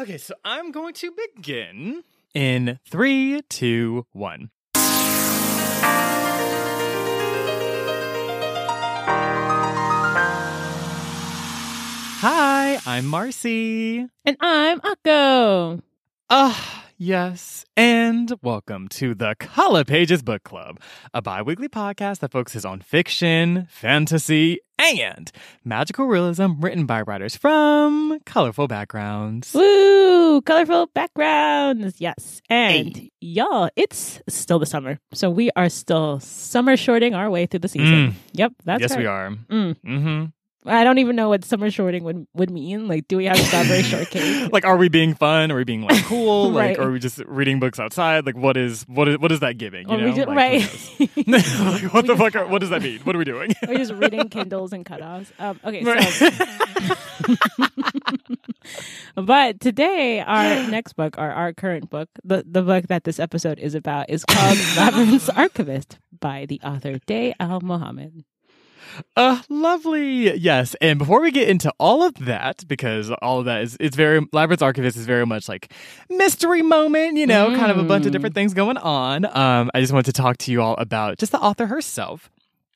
Okay, so I'm going to begin in three, two, one. Hi, I'm Marcy. And I'm Akko. Ah, yes. And welcome to the Color Pages Book Club, a bi weekly podcast that focuses on fiction, fantasy, and magical realism written by writers from colorful backgrounds. Woo! Colorful backgrounds. Yes. And Hey. y'all, it's still the summer. So we are still summer shorting our way through the season. Mm. Yep. That's yes, right. we are. Mm. Mm-hmm. I don't even know what summer shorting would, would mean. Like, do we have strawberry shortcake? like, are we being fun? Are we being like cool? Right. Like, are we just reading books outside? Like, what is what is what is that giving? You Or know, we just, Like, right. like, what We the fuck? Are, what does that mean? What are we doing? We're just reading Kindles and cutoffs. Um, okay, Right. so. but today, our next book, or our current book, the, the book that this episode is about, is called Labyrinth's Archivist by the author Day Al Mohammed. Uh, lovely. Yes. And before we get into all of that, because all of that is, it's very, Labyrinth's Archivist is very much like mystery moment, you know, kind of a bunch of Mm. different things going on. Um, I just wanted to talk to you all about just the author herself.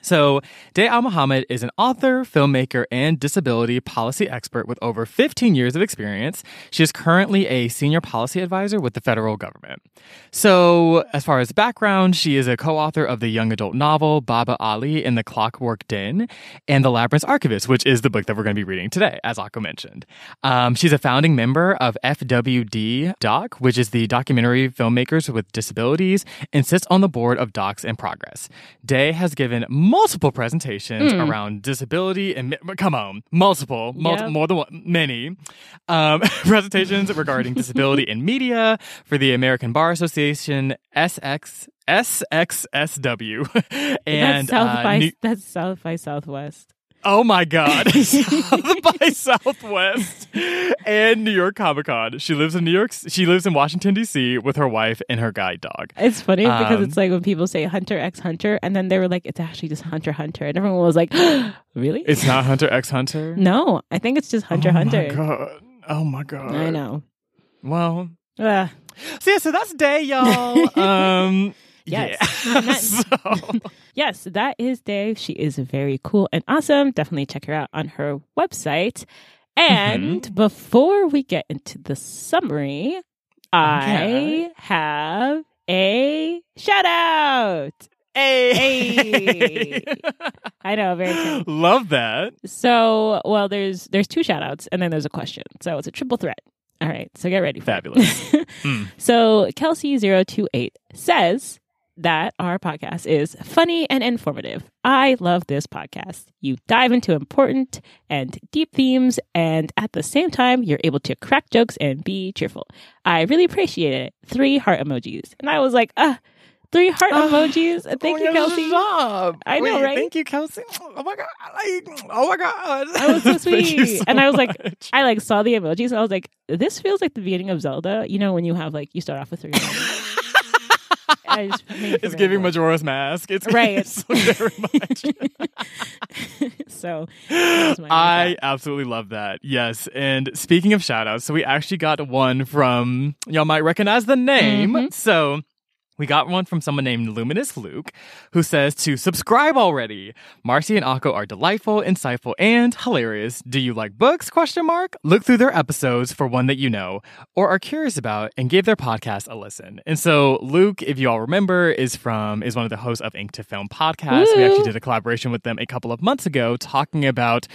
So, Day Al Mohammed is an author, filmmaker, and disability policy expert with over 15 years of experience. She is currently a senior policy advisor with the federal government. So, as far as background, she is a co author of the young adult novel Baba Ali and the Clockwork Djinn and The Labyrinth's Archivist, which is the book that we're going to be reading today, as Akko mentioned. Um, she's a founding member of FWD Doc, which is the Documentary Filmmakers with Disabilities, and sits on the board of Docs in Progress. Day has given multiple presentations Hmm. around disability and come on, multiple, multi- Yep. more than one, many um, presentations regarding disability in media for the American Bar Association, SX. SXSW and that's South uh, by New- that's South by Southwest. Oh my God. South by Southwest and New York Comic Con. She lives in New York. She lives in Washington, D.C. with her wife and her guide dog. It's funny because Um, it's like when people say Hunter X Hunter, and then they were like, it's actually just Hunter Hunter, and everyone was like, really? It's not Hunter X Hunter. no, I think it's just Hunter oh Hunter. My God. Oh my God. I know. Well, Ugh. so yeah, so that's day, y'all. um, Yes. Yeah. So, Yes, that is Day. She is very cool and awesome. Definitely check her out on her website. And Mm-hmm. before we get into the summary, I have a shout out. hey. I know, very exciting. Love that. So, well, there's there's two shout outs and then there's a question. So it's a triple threat. All right, so get ready. Fabulous. Mm. So Kelsey028 says that our podcast is funny and informative. I love this podcast. You dive into important and deep themes, and at the same time, you're able to crack jokes and be cheerful. I really appreciate it. Three heart emojis. And I was like, ah, three heart Ah, emojis. Thank Oh, you, Kelsey. job. I know, Wait, right? Thank you, Kelsey. Oh my god. Like, oh my god. That was so sweet. so and I was like, much. I like saw the emojis and I was like, this feels like the beginning of Zelda. You know, when you have like, you start off with three just made me feel it's giving. Majora's Mask. It's Right. so very much. so that was my I absolutely love that. Yes. And speaking of shout outs, so we actually got one from, y'all might recognize the name. Mhm. So we got one from someone named Luminous Luke who says to subscribe already. Marcy and Akko are delightful, insightful, and hilarious. Do you like books? Question mark. Look through their episodes for one that you know or are curious about and give their podcast a listen. And so Luke, if you all remember, is from is one of the hosts of Ink to Film podcast. We actually did a collaboration with them a couple of months ago talking about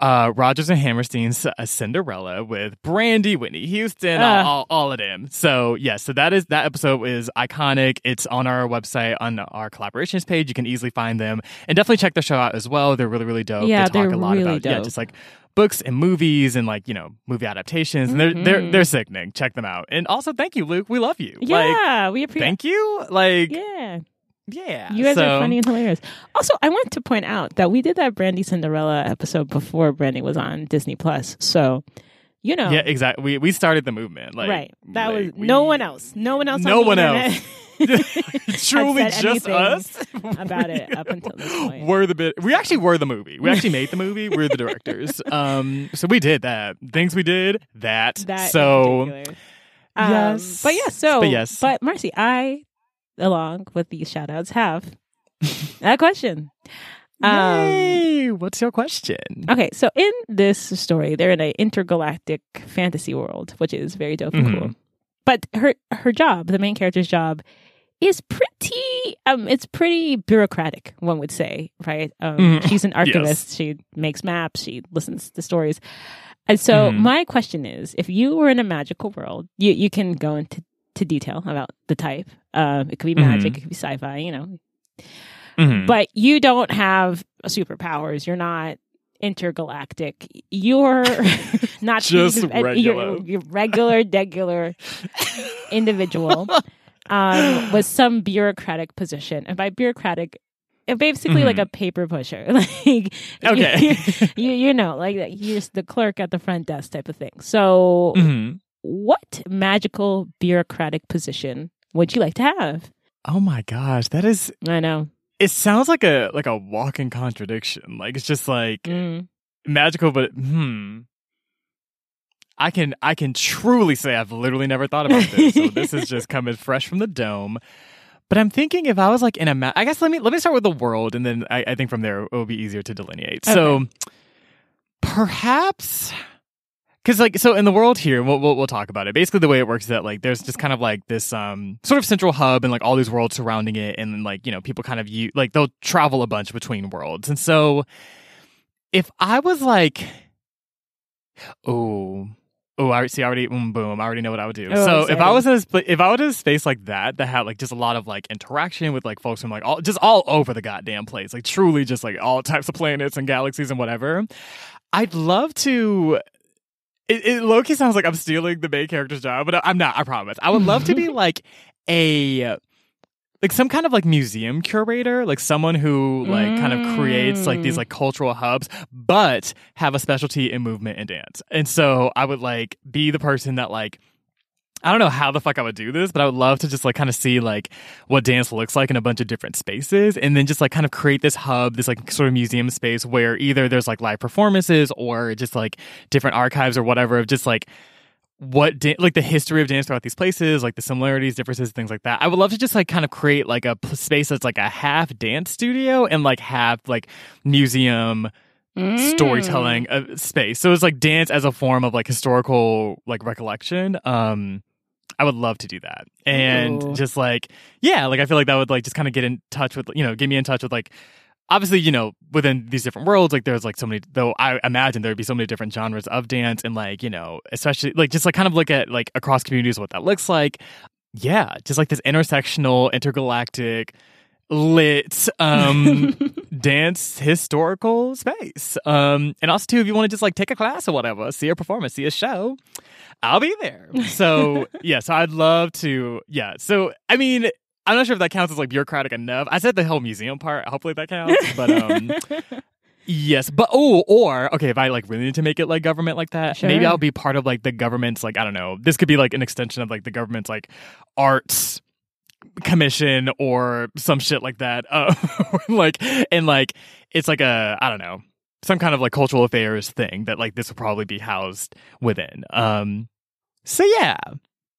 uh, Rodgers and Hammerstein's uh, Cinderella with Brandy, Whitney Houston, all, Ah. all, all of them. So yes, so that is that episode is iconic. It's on our website on our collaborations page. You can easily find them and definitely check the show out as well. They're really really dope. Yeah, they talk a lot really about yeah, dope. just like books and movies and like you know movie adaptations. And they're they're Mhm. they're sickening. Check them out. And also thank you, Luke. We love you. Like, Yeah, we appreciate thank you. Like Yeah. yeah, You guys so, are funny and hilarious. Also, I want to point out that we did that Brandy Cinderella episode before Brandy was on Disney Plus. So, you know, Yeah, exactly. We we started the movement. Like right. That like, was we- no one else. No one else. No on one internet. else. Truly just us about it up until this point. We're the bit. We actually were the movie. We actually made the movie. We're the directors. Um, so we did that. Things we did that. That so. Um, Yes. but yeah, so But yes. but Marcy, I along with these shout outs have a question. Um, Yay! What's your question? Okay, so in this story, they're in an intergalactic fantasy world, which is very dope and cool. Mhm. But her her job, the main character's job, is pretty um it's pretty bureaucratic, one would say, right? Um Mhm. she's an archivist, she makes maps, she listens to stories. And so Mhm. my question is, if you were in a magical world, you you can go into to detail about the type. Um it could be magic, Mhm. it could be sci-fi, you know, Mhm. but you don't have superpowers. You're not intergalactic. You're not Just You're, regular. you're regular, regular individual um, with some bureaucratic position, and by bureaucratic. uh, Basically, like Mhm. a paper pusher, like Okay. you, you know, like you're the clerk at the front desk type of thing. So, Mhm. what magical bureaucratic position would you like to have? Oh my gosh, that is. I know. It sounds like a like a walking contradiction. Like it's just like Mm. magical, but hmm. I can I can truly say I've literally never thought about this. so this is just coming fresh from the dome. But I'm thinking if I was like in a ma- I guess let me let me start with the world, and then I, I think from there it will be easier to delineate. So perhaps because like so in the world here we'll, we'll we'll talk about it basically the way it works is that like there's just kind of like this um sort of central hub and like all these worlds surrounding it and like you know people kind of you like they'll travel a bunch between worlds and so if i was like oh oh i see I already mm, boom i already know what i would do Oh, so if i was in a sp- if i was in a space like that that had like just a lot of like interaction with like folks from like all just all over the goddamn place like truly just like all types of planets and galaxies and whatever i'd love to it, it low-key sounds like I'm stealing the main character's job, but I'm not, I promise. I would love to be like a like some kind of like museum curator, like someone who like kind of creates like these Mm. like cultural hubs, but have a specialty in movement and dance. And so I would like be the person that like I don't know how the fuck I would do this, but I would love to just like kind of see like what dance looks like in a bunch of different spaces and then just like kind of create this hub, this like sort of museum space where either there's like live performances or just like different archives or whatever of just like what da- like the history of dance throughout these places, like the similarities, differences, things like that. I would love to just like kind of create like a p- space that's like a half dance studio and like half like museum Mm. storytelling uh, space. So it's like dance as a form of like historical like recollection. Um I would love to do that. And Ooh. just like yeah, like I feel like that would like just kind of get in touch with you know, get me in touch with like obviously, you know, within these different worlds, like there's like so many though I imagine there'd be so many different genres of dance and like, you know, especially like just like kind of look at like across communities what that looks like. Yeah, just like this intersectional, intergalactic, lit um dance historical space. Um, and also too, if you want to just like take a class or whatever, see a performance, see a show, I'll be there. So yeah, so I'd love to. Yeah, so I mean, I'm not sure if that counts as like bureaucratic enough. I said the whole museum part. Hopefully that counts. But um, yes, but oh, or okay, if I like really need to make it like government like that, maybe I'll be part of like the government's like I don't know. This could be like an extension of like the government's like arts commission or some shit like that. Uh, like and like it's like a I don't know some kind of like cultural affairs thing that like this will probably be housed within. Um, so yeah,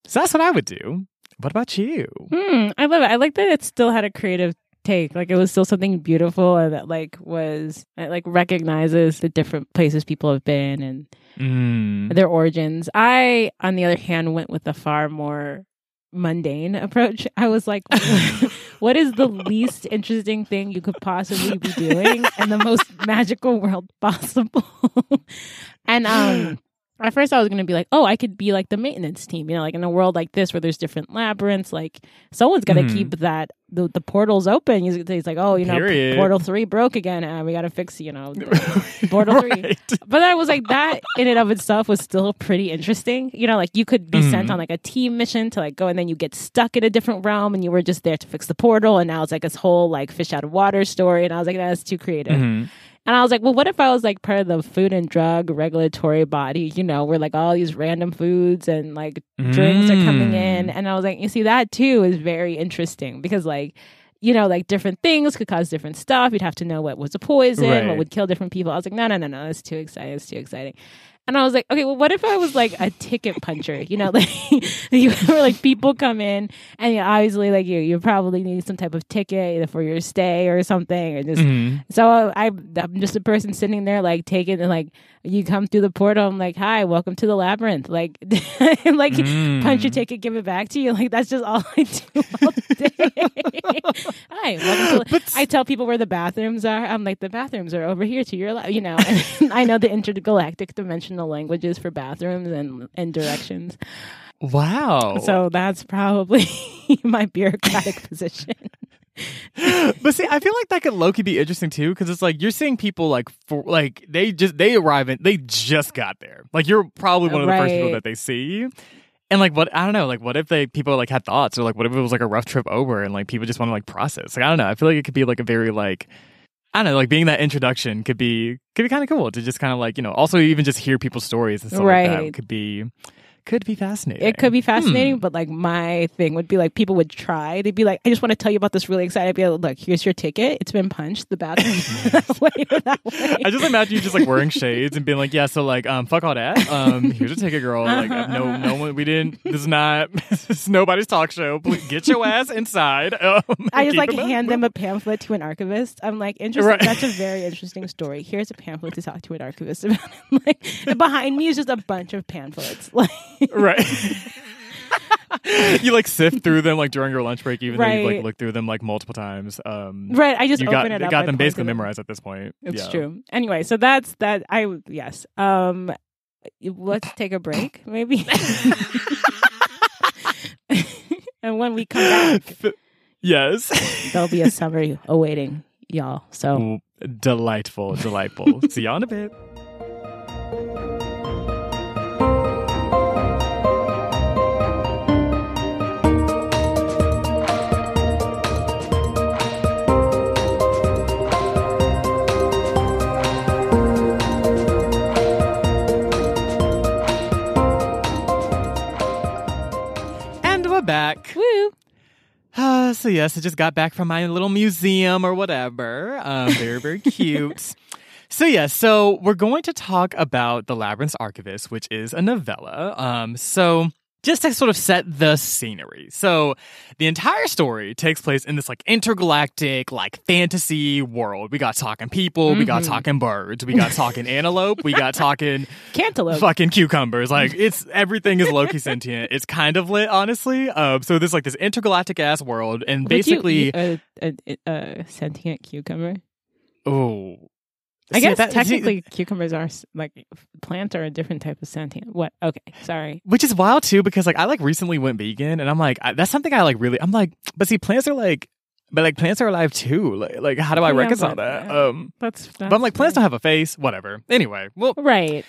so that's what I would do. What about you? Hmm, I love it. I like that it still had a creative take. Like it was still something beautiful and that like was it like recognizes the different places people have been and Mm. their origins. I, on the other hand, went with a far more mundane approach. I was like, what is the least interesting thing you could possibly be doing in the most magical world possible? and um at first I was gonna be like, oh, I could be like the maintenance team, you know, like in a world like this where there's different labyrinths, like someone's gotta Mhm. keep that the, the portals open. He's, he's like, oh, you know, portal three broke again, and we gotta fix, you know, Portal three. Right. but I was like, that in and of itself was still pretty interesting. You know, like you could be sent Mhm. on like a team mission to like go and then you get stuck in a different realm and you were just there to fix the portal. And now it's like this whole like fish out of water story. And I was like, that's too creative. Mhm. And I was like, well, what if I was like part of the food and drug regulatory body, you know, where like all these random foods and like drinks are coming in. Mm. And I was like, you see, that too is very interesting because like, you know, like different things could cause different stuff. You'd have to know what was a poison, Right. what would kill different people. I was like, no, no, no, no, that's too exciting. It's too exciting. And I was like, okay, well, what if I was like a ticket puncher? You know, like you were like people come in and you obviously like you, you probably need some type of ticket either for your stay or something, or just Mhm. so I, I'm just a person sitting there, like taking and like you come through the portal. I'm like, hi, welcome to the labyrinth. Like, like Mm. punch your ticket, give it back to you. Like that's just all I do all day. hi, welcome to. But- I tell people where the bathrooms are. I'm like, the bathrooms are over here to your left. You know, and I know the intergalactic dimensional languages for bathrooms and and directions. Wow. So that's probably my bureaucratic position. but see, I feel like that could low-key be interesting too, because it's like you're seeing people like for like they just they arrive and they just got there. Like you're probably one of the first people that they see. And like what I don't know, like what if they people like had thoughts or like what if it was like a rough trip over and like people just want to like process. Like I don't know. I feel like it could be like a very like I don't know, like being that introduction could be could be kind of cool to just kind of like, you know, also even just hear people's stories and stuff like Right. that could be could be fascinating. It could be fascinating, Hmm. but like my thing would be like people would try. They'd be like, "I just want to tell you about this really exciting." I'd be like, "Look, here's your ticket. It's been punched. The bathroom that way or that way." I just imagine you just like wearing shades and being like, yeah, so like, um, fuck all that. Um, here's a ticket, girl. Like, uh, no, no one, we didn't. This is not. This is nobody's talk show. Please get your ass inside. Um, I just like hand them a pamphlet to an archivist. I'm like, interesting. Right. That's a very interesting story. Here's a pamphlet to talk to an archivist about. like behind me is just a bunch of pamphlets. Like, right. you like sift through them like during your lunch break, even though you've like Right. looked through them like multiple times. Um, right? I just you open got it up. got them basically memorized at this point. It's Yeah. true. Anyway, so that's that. I yes. Um, let's take a break, maybe. and when we come back, Yes. there'll be a summary awaiting y'all. So delightful, delightful. See y'all in a bit. Back. woo. Uh, so yes, I just got back from my little museum or whatever. Um, very very cute. So yes, so we're going to talk about the Labyrinth's Archivist, which is a novella. Um, so just to sort of set the scenery. So the entire story takes place in this like intergalactic like fantasy world. We got talking people, we got Mhm. talking birds, we got talking antelope, we got talking Cantaloupe. fucking cucumbers. Like it's everything is low-key sentient. It's kind of lit, honestly. Um, so there's like this intergalactic ass world, and Would basically, a sentient cucumber. oh, I See, guess that- see, technically cucumbers are like plants are a different type of sentient. What? Okay, sorry. which is wild too, because like I like recently went vegan, and I'm like I, that's something I like really. I'm like, but see, plants are like, but like plants are alive too. Like, like how do I Yeah, reconcile but, that? uh, Um, That's, but I'm like, plants don't have a face. Whatever. Anyway, well, right.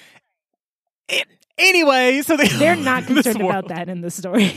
anyway, so they, They're not concerned about that in the story.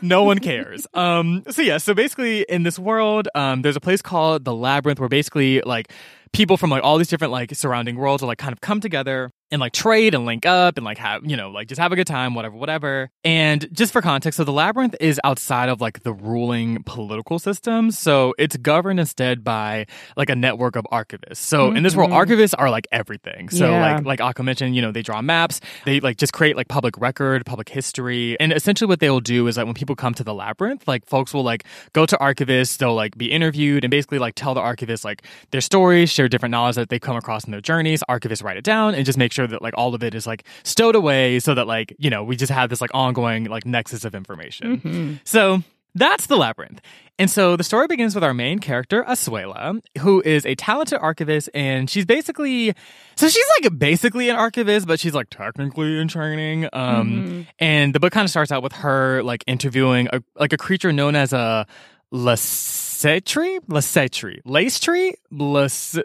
No one cares. Um, so yeah, so basically in this world, um, there's a place called the Labyrinth where basically like people from like all these different like surrounding worlds will like kind of come together and like trade and link up and like have you know like just have a good time whatever whatever. And just for context so the labyrinth is outside of like the ruling political system. So it's governed instead by like a network of archivists. So in this world Mhm. archivists are like everything. So Yeah. like like Akko mentioned you know they draw maps. They like just create like public record public history. And essentially what they will do is that when people come to the labyrinth like folks will like go to archivists. They'll like be interviewed and basically like tell the archivists like their stories share different knowledge that they've come across in their journeys. Archivists write it down and just make sure that like all of it is like stowed away so that like you know we just have this like ongoing like nexus of information Mhm. so that's the labyrinth. And so the story begins with our main character, Asuela, who is a talented archivist, and she's basically so she's like basically an archivist, but she's like technically in training. Um Mhm. and the book kind of starts out with her like interviewing a like a creature known as a Lacetree? Lacetree. Lace tree? Lace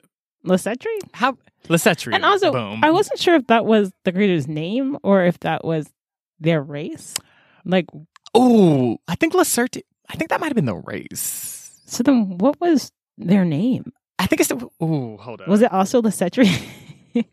Lacetri? how Lacetree. And also, Boom. I wasn't sure if that was the creator's name or if that was their race. Like, Oh, I think Lacerte I think that might have been the race. so then what was their name? I think it's the. Ooh, hold on. Was it also the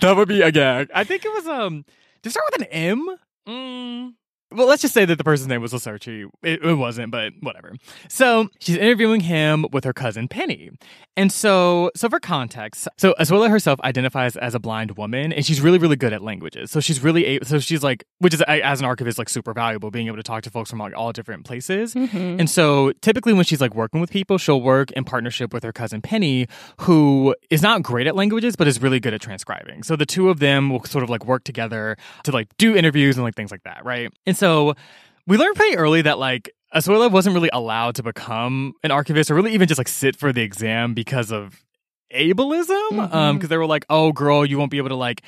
that would be a gag. I think it was um. Did it start with an M? Mm. Well, let's just say that the person's name was Lacerchi. It, it wasn't, but whatever. So she's interviewing him with her cousin Penny, and so so for context, so Asuela herself identifies as a blind woman, and she's really really good at languages. So she's really able, so she's like, which is as an archivist like super valuable, being able to talk to folks from like all different places. Mhm. And so typically when she's like working with people, she'll work in partnership with her cousin Penny, who is not great at languages, but is really good at transcribing. So the two of them will sort of like work together to like do interviews and like things like that, right? And so we learned pretty early that like Asuela wasn't really allowed to become an archivist or really even just like sit for the exam because of ableism. Um, Mhm. because they were like, oh girl, you won't be able to like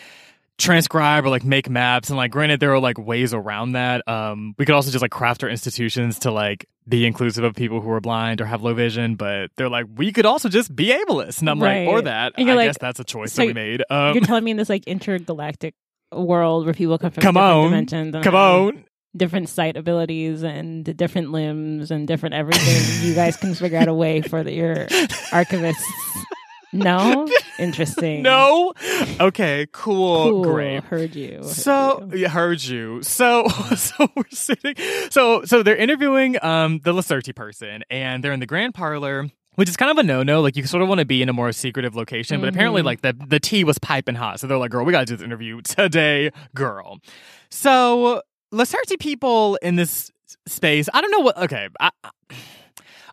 transcribe or like make maps and like granted there are like ways around that um we could also just like craft our institutions to like be inclusive of people who are blind or have low vision but they're like we could also just be ableist and i'm like or that And i like, guess that's a choice so that we made um You're telling me in this like intergalactic world where people come from Come different on. dimensions come on different sight abilities and different limbs and different everything. you guys can figure out a way for the, your archivists. No, interesting. no okay cool, cool. great Heard you. heard So you. heard you. So so we're sitting. So so they're interviewing um the Lacerti person, and they're in the grand parlor. Which is kind of a no-no. Like you sort of want to be in a more secretive location, but apparently, Mhm. like the the tea was piping hot. So they're like, "Girl, we gotta do this interview today, girl." So Lacerti people in this space, I don't know what. Okay, I,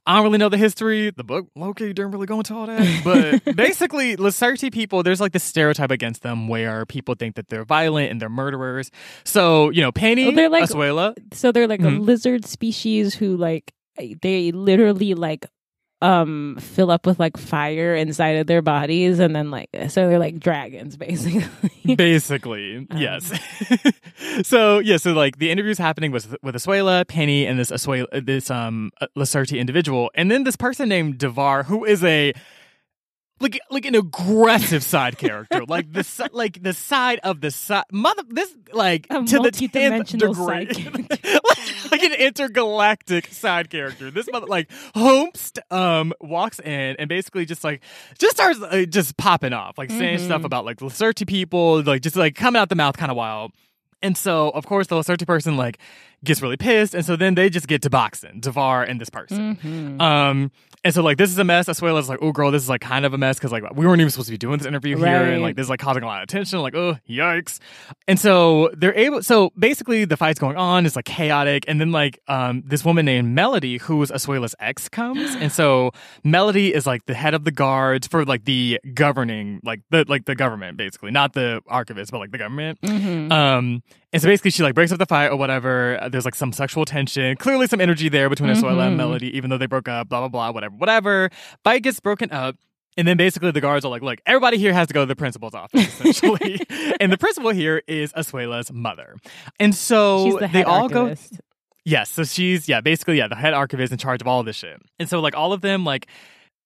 I don't really know the history. The book, low-key, didn't really go into all that. But basically, Lacerti people, there's like this stereotype against them where people think that they're violent and they're murderers. So, you know, Penny, they're like- Asuela, so they're like Mhm. a lizard species who like they literally like um fill up with like fire inside of their bodies and then like so they're like dragons basically. basically, Um. yes. so, yeah, so like the interview's happening with with Asuela, Penny, and this Asuela, this um Lacerti individual, and then this person named Devar, who is a like like an aggressive side character, like the like the side of the side mother this like A to the tenth degree. Like an intergalactic side character. This mother like Holmes um walks in and basically just like just starts uh, just popping off, like saying Mhm. stuff about like Lacerti people, like just like coming out the mouth kind of wild. And so, of course, the Lacerti person like gets really pissed, and so then they just get to boxing, Devar and this person. Mhm. Um, and so like this is a mess. Asuela's like, oh girl, this is like kind of a mess because like we weren't even supposed to be doing this interview here, and like this is like causing a lot of attention. Like, oh yikes! And so they're able. So basically, the fight's going on. It's like chaotic, and then like um this woman named Melody, who was Asuela's ex, comes, and so Melody is like the head of the guards for like the governing, like the like the government, basically, not the archivist, but like the government. Mhm. Um, and so basically, she like breaks up the fight or whatever. There's like some sexual tension, clearly some energy there between Asuela and Mhm. Melody, even though they broke up. Blah blah blah, whatever, whatever. Fight gets broken up. And then basically the guards are like, look, everybody here has to go to the principal's office, essentially. and the principal here is Asuela's mother. And so the they all go archivist. Yes, so she's yeah, basically yeah, the head archivist in charge of all this shit. And so like all of them like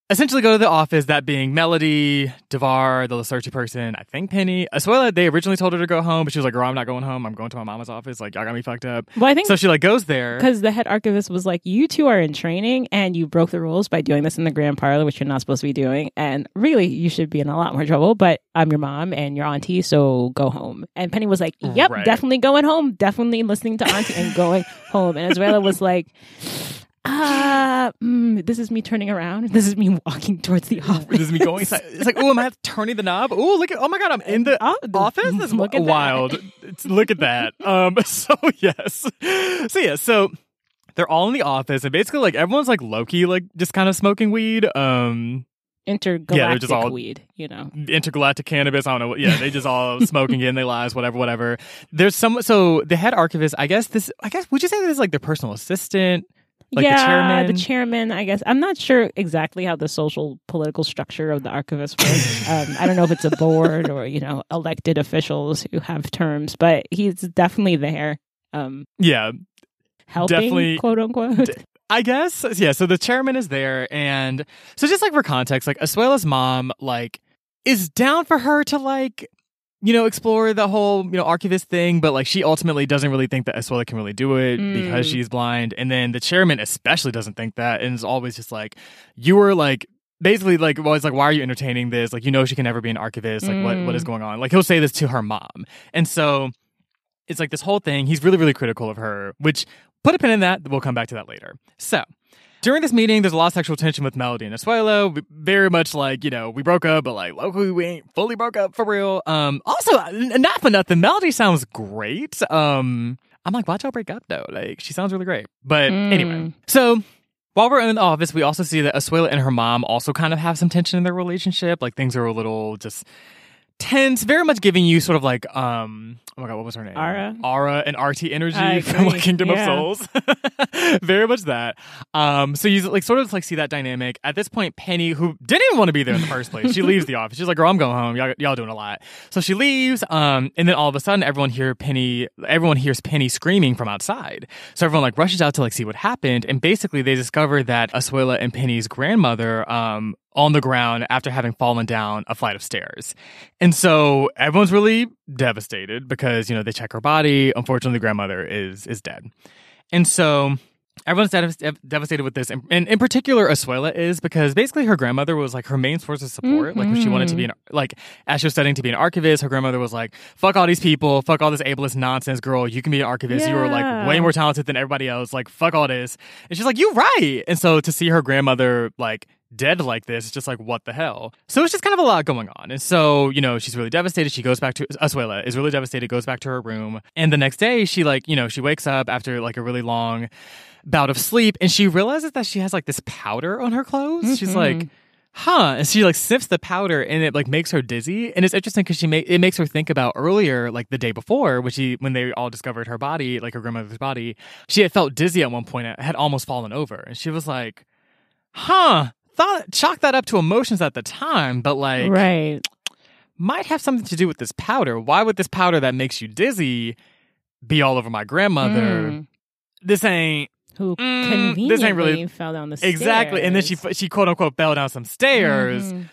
essentially go to the office, that being Melody, Devar, the Lacerti person, I think Penny. Asuela, they originally told her to go home, but she was like, girl, I'm not going home. I'm going to my mama's office. Like, y'all got me fucked up. Well, I think So she like goes there. because the head archivist was like, "You two are in training, and you broke the rules by doing this in the grand parlor, which you're not supposed to be doing. And really, you should be in a lot more trouble. But I'm your mom and your auntie, so go home." And Penny was like, "Yep, Right. definitely going home. Definitely listening to auntie and going home." And Israela was like. Ah, mm, this is me turning around. This is me walking towards the office. This is me going inside. It's like, oh, am I turning the knob? Oh, look at, oh my God, I'm in the Oh, office. That's look wild. Look at that. Um, so yes. So yeah, so they're all in the office and basically like everyone's like low-key, like just kind of smoking weed. Um, Intergalactic just all- weed, you know. intergalactic cannabis. I don't know. what Yeah, they just all smoking in their lives, whatever, whatever. There's some. So the head archivist, I guess this. I guess would you say this is like their personal assistant? Like the yeah, chairman? chairman, I guess. I'm not sure exactly how the social political structure of the archivist works. um, I don't know if it's a board or you know elected officials who have terms, but he's definitely there, um, Yeah, helping, Definitely- quote unquote. I guess. Yeah. So the chairman is there, and so just like for context, like Asuela's mom, like is down for her to like. You know, explore the whole, you know, archivist thing, but like she ultimately doesn't really think that Asuela can really do it because Mm. she's blind. And then the chairman especially doesn't think that and is always just like, you were like basically like was like, why are you entertaining this? Like, you know, she can never be an archivist. Like, what what is Mm. going on? Like, he'll say this to her mom, and so it's like this whole thing. He's really really critical of her. Which put a pin in that. We'll come back to that later. So. During this meeting, there's a lot of sexual tension with Melody and Asuela. Very much like, you know, we broke up, but like, locally, we ain't fully broke up for real. Um, also, not for nothing, Melody sounds great. Um, I'm like, watch y'all break up though. Like, she sounds really great. But Mm. anyway, so while we're in the office, we also see that Asuela and her mom also kind of have some tension in their relationship. Like things are a little just tense, very much giving you sort of like um oh my god, what was her name? Arrah? Arrah and Arti energy from. Kingdom Yeah. of Souls. very much that. Um so you like sort of like see that dynamic. At this point, Penny, who didn't even want to be there in the first place, she leaves the office. She's like, girl, I'm going home. Y'all, y'all doing a lot. So she leaves, um, and then all of a sudden everyone hear Penny everyone hears Penny screaming from outside. So everyone like rushes out to like see what happened, and basically they discover that Asuela and Penny's grandmother um on the ground after having fallen down a flight of stairs. And so everyone's really devastated because, you know, they check her body. Unfortunately, the grandmother is is dead. And so everyone's dev- dev- devastated with this. And, and in particular, Asuela is because basically her grandmother was like her main source of support. Like when she wanted to be mm-hmm. an, like, as she was studying to be an archivist, her grandmother was like, fuck all these people, fuck all this ableist nonsense, girl. You can be an archivist. You are like way more talented than everybody else. Like, fuck all this. And she's like, you're right. And so to see her grandmother like dead like this, it's just like, what the hell? So it's just kind of a lot going on. And so, you know, she's really devastated. She goes back to uh, Asuela is really devastated, goes back to her room. And the next day, she like, you know, she wakes up after like a really long bout of sleep and she realizes that she has like this powder on her clothes. She's mm-hmm. like, huh and she like sniffs the powder and it like makes her dizzy and it's interesting because she make it makes her think about earlier like the day before when she when they all discovered her body like her grandmother's body she had felt dizzy at one point and had almost fallen over and she was like huh thought chalk that up to emotions at the time but like right. might have something to do with this powder why would this powder that makes you dizzy be all over my grandmother Mm. this ain't Who Mm, conveniently this ain't really- fell down the stairs. exactly and then she she quote unquote fell down some stairs Mhm.